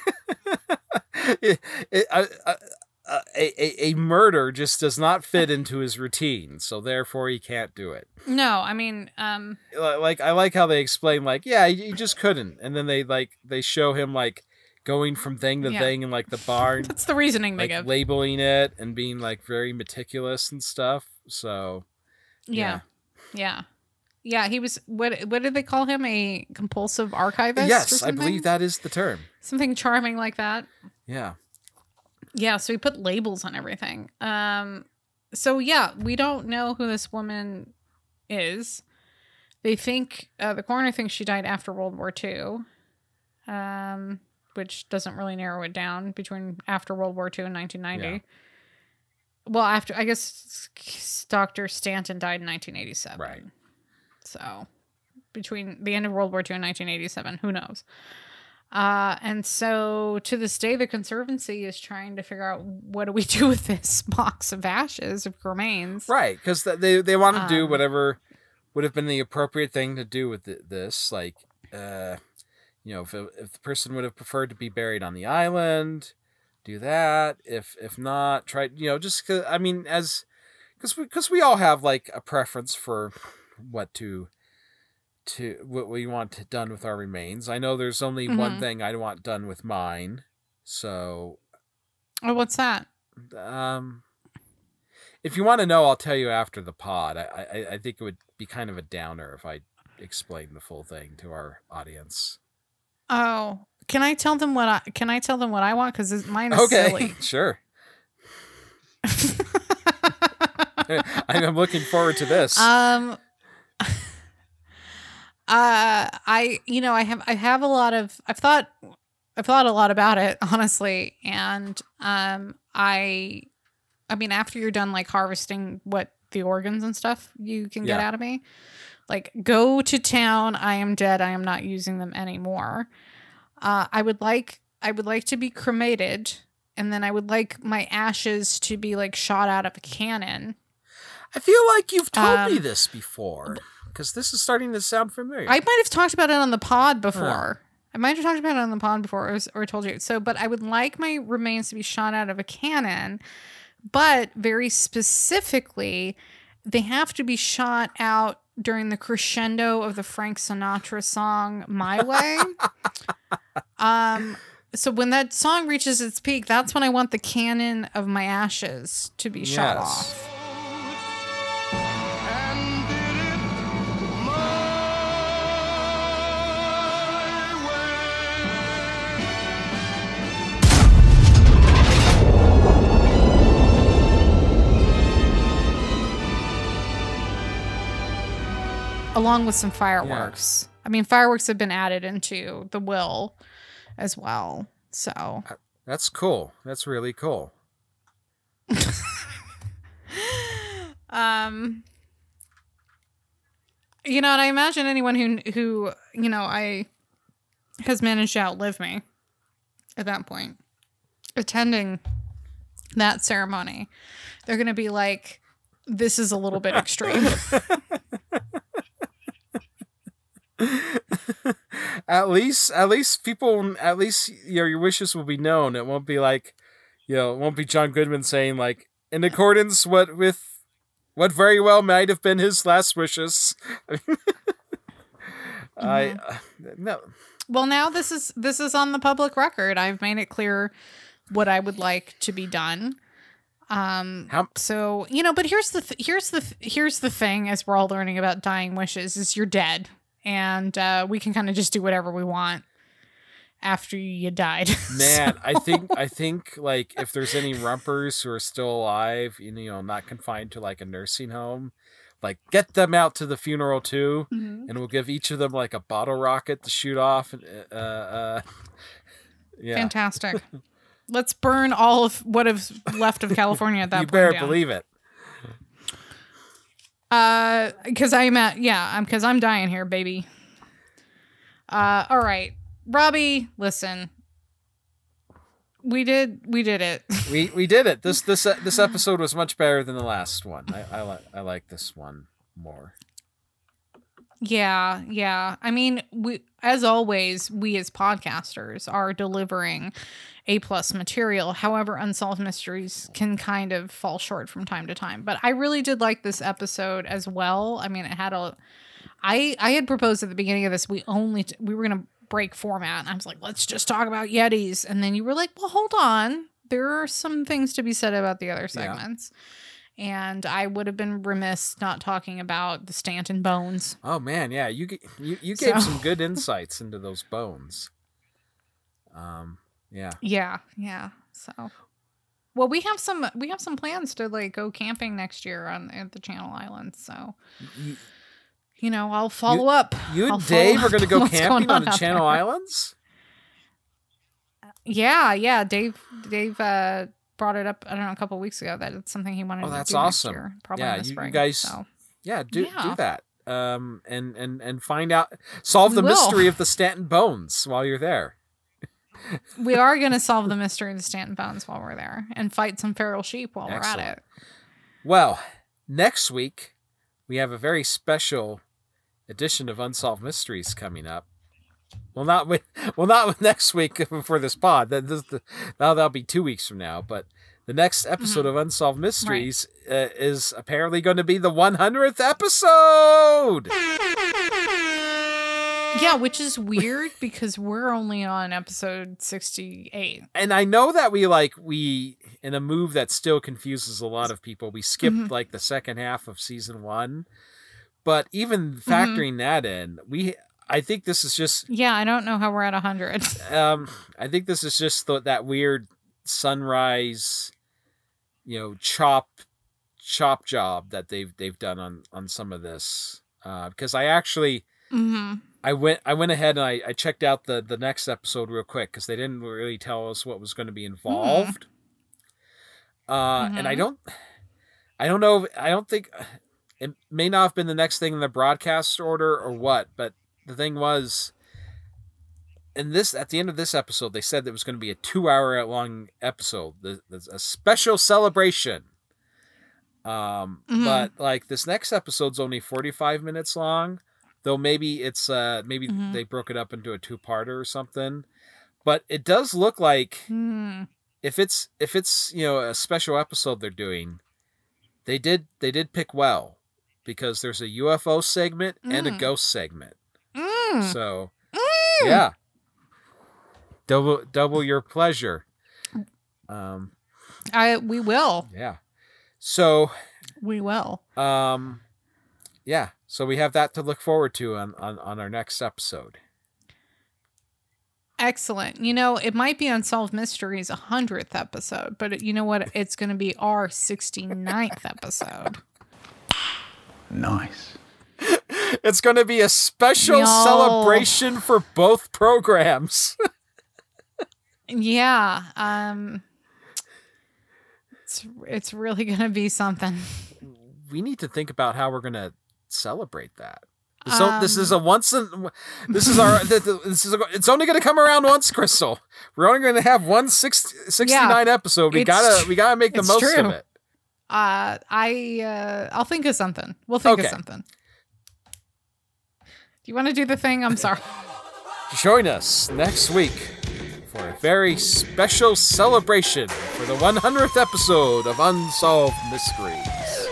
It- it- a, a, a, a, a murder just does not fit into his routine, so therefore he can't do it. No, I mean, um, Like I like how they explain, like, yeah, he, just couldn't, and then they like they show him like going from thing to Yeah. thing in like the barn, that's the reasoning they like give. labeling it and being like very meticulous and stuff. So yeah. yeah, yeah, He was what? What did they call him? A compulsive archivist? yes, I believe that is the term. something charming like that. Yeah. Yeah, so he put labels on everything. Um, so yeah, we don't know who this woman is. They think uh, the coroner thinks she died after World War II, um, which doesn't really narrow it down between after World War II and 1990. Yeah. Well, after I guess Dr. Stanton died in 1987. Right. So between the end of World War II and 1987, who knows? Uh, and so to this day, the Conservancy is trying to figure out what do we do with this box of ashes of remains. Right, because they they want to do Um, whatever would have been the appropriate thing to do with th- this. Like, uh, you know, if if the person would have preferred to be buried on the island, do that. If if not, try. You know, just 'cause- I mean, as because we because we all have like a preference for what to to what we want done with our remains. I know there's only one Mhm. thing I want done with mine, so Oh, what's that? um, if you want to know, I'll tell you after the pod. I, I I think it would be kind of a downer if I explained the full thing to our audience. Oh, can I tell them what I can I tell them what I want? Because mine is Okay, silly. sure. I'm looking forward to this. Um uh I you know, I have I have a lot of I've thought I've thought a lot about it, honestly. And um I I mean after you're done like harvesting what the organs and stuff you can get out of me, like go to town, I am dead, I am not using them anymore. Uh I would like I would like to be cremated and then I would like my ashes to be like shot out of a cannon. I feel like you've told me um, this before because this is starting to sound familiar. I might have talked about it on the pod before. I might have talked about it on the pod before, or, or told you. So, but I would like my remains to be shot out of a cannon, but very specifically, they have to be shot out during the crescendo of the Frank Sinatra song "My Way." um. So when that song reaches its peak, that's when I want the cannon of my ashes to be shot Yes. off. Along with some fireworks. I mean, fireworks have been added into the will as well. So, That's cool. That's really cool. um, you know, and I imagine anyone who who you know I has managed to outlive me at that point, attending that ceremony, they're going to be like, this is a little bit extreme. at least, at least people, at least you know, your wishes will be known. It won't be like, you know, it won't be John Goodman saying like, in accordance what with what very well might have been his last wishes. I uh, no. well, now this is this is on the public record. I've made it clear what I would like to be done. Um How so, you know, but here's the th- here's the th- here's the thing as we're all learning about dying wishes is you're dead and uh we can kind of just do whatever we want after you died. man, I think I think like if there's any rumpers who are still alive, you know, not confined to like a nursing home, like get them out to the funeral too, Mhm. and we'll give each of them like a bottle rocket to shoot off. Uh, uh, yeah, Fantastic. Let's burn all of what is left of California at that you point. better down. believe it. Uh, because I'm at yeah, I'm because I'm dying here, baby. Uh, all right, Robbie, listen. We did we did it. We we did it. This this uh, this episode was much better than the last one. I I like I like this one more. Yeah, yeah. I mean, we as always, we as podcasters are delivering a plus material. However, unsolved mysteries can kind of fall short from time to time. But I really did like this episode as well. I mean, it had a I I had proposed at the beginning of this we only t- we were gonna break format. And I was like, let's just talk about Yetis, and then you were like, well, hold on, there are some things to be said about the other segments. And I would have been remiss not talking about the Stanton bones. Oh man, yeah, you you you gave So- some good insights into those bones. Um, yeah. Yeah, yeah. So, well, we have some we have some plans to like go camping next year on at the Channel Islands. So, You, you know, I'll follow up. you I'll and Dave are going to go camping on the Channel there. Islands. Yeah, yeah. Dave Dave uh brought it up. I don't know a couple weeks ago that it's something he wanted Oh, to that's do next awesome. year, probably Yeah, in the you- you spring. guys- So, Yeah, do do that. Um, and and and find out, solve We the will. mystery of the Stanton bones while you're there. we are going to solve the mystery of the Stanton bones while we're there and fight some feral sheep while we're at it. Well, next week we have a very special edition of Unsolved Mysteries coming up. Well, not with well, not with next week for this pod. That this, the, now that'll be two weeks from now. But the next episode of Unsolved Mysteries uh, is apparently going to be the 100th episode. Yeah, which is weird because we're only on episode 68. and I know that we like we in a move that still confuses a lot of people. We skipped Mhm. like the second half of season one, but even factoring that in, we I think this is just Yeah, I don't know how we're at 100. um I think this is just the, that weird sunrise, you know, chop chop job that they've they've done on on some of this. Uh, because I actually hmm I went I went ahead and I, I checked out the the next episode real quick because they didn't really tell us what was going to be involved. Uh, and I Mhm. don't I don't know. I don't think it may not have been the next thing in the broadcast order or what, but the thing was. In this, at the end of this episode, they said that it was going to be a two-hour long episode, the, the, a special celebration. Um, Mhm. but like this next episode's only forty-five minutes long, though maybe it's uh maybe Mhm. they broke it up into a two-parter or something. But it does look like Hmm. if it's if it's you know a special episode they're doing, they did they did pick well because there's a UFO segment and a Mm. ghost segment. Mm. So Mm. yeah, double double your pleasure. Um, I we will. yeah. So We will. um, yeah. So we have that to look forward to on on, on our next episode. Excellent. You know, it might be Unsolved Mysteries 100th episode, but it, you know what? It's going to be our 69th episode. Nice. It's going to be a special no. celebration for both programs. yeah. Um it's it's really going to be something. We need to think about how we're going to celebrate that. So um, this is a um, once in this is our this is a, it's only going to come around once, Crystal. We're only going to have one 69 yeah, episode. We gotta we gotta make the most true. of it. Uh, I uh, I'll think of something. We'll think okay. of something. Do you want to do the thing? I'm sorry. Join us next week for a very special celebration for the 100th episode of Unsolved Mysteries.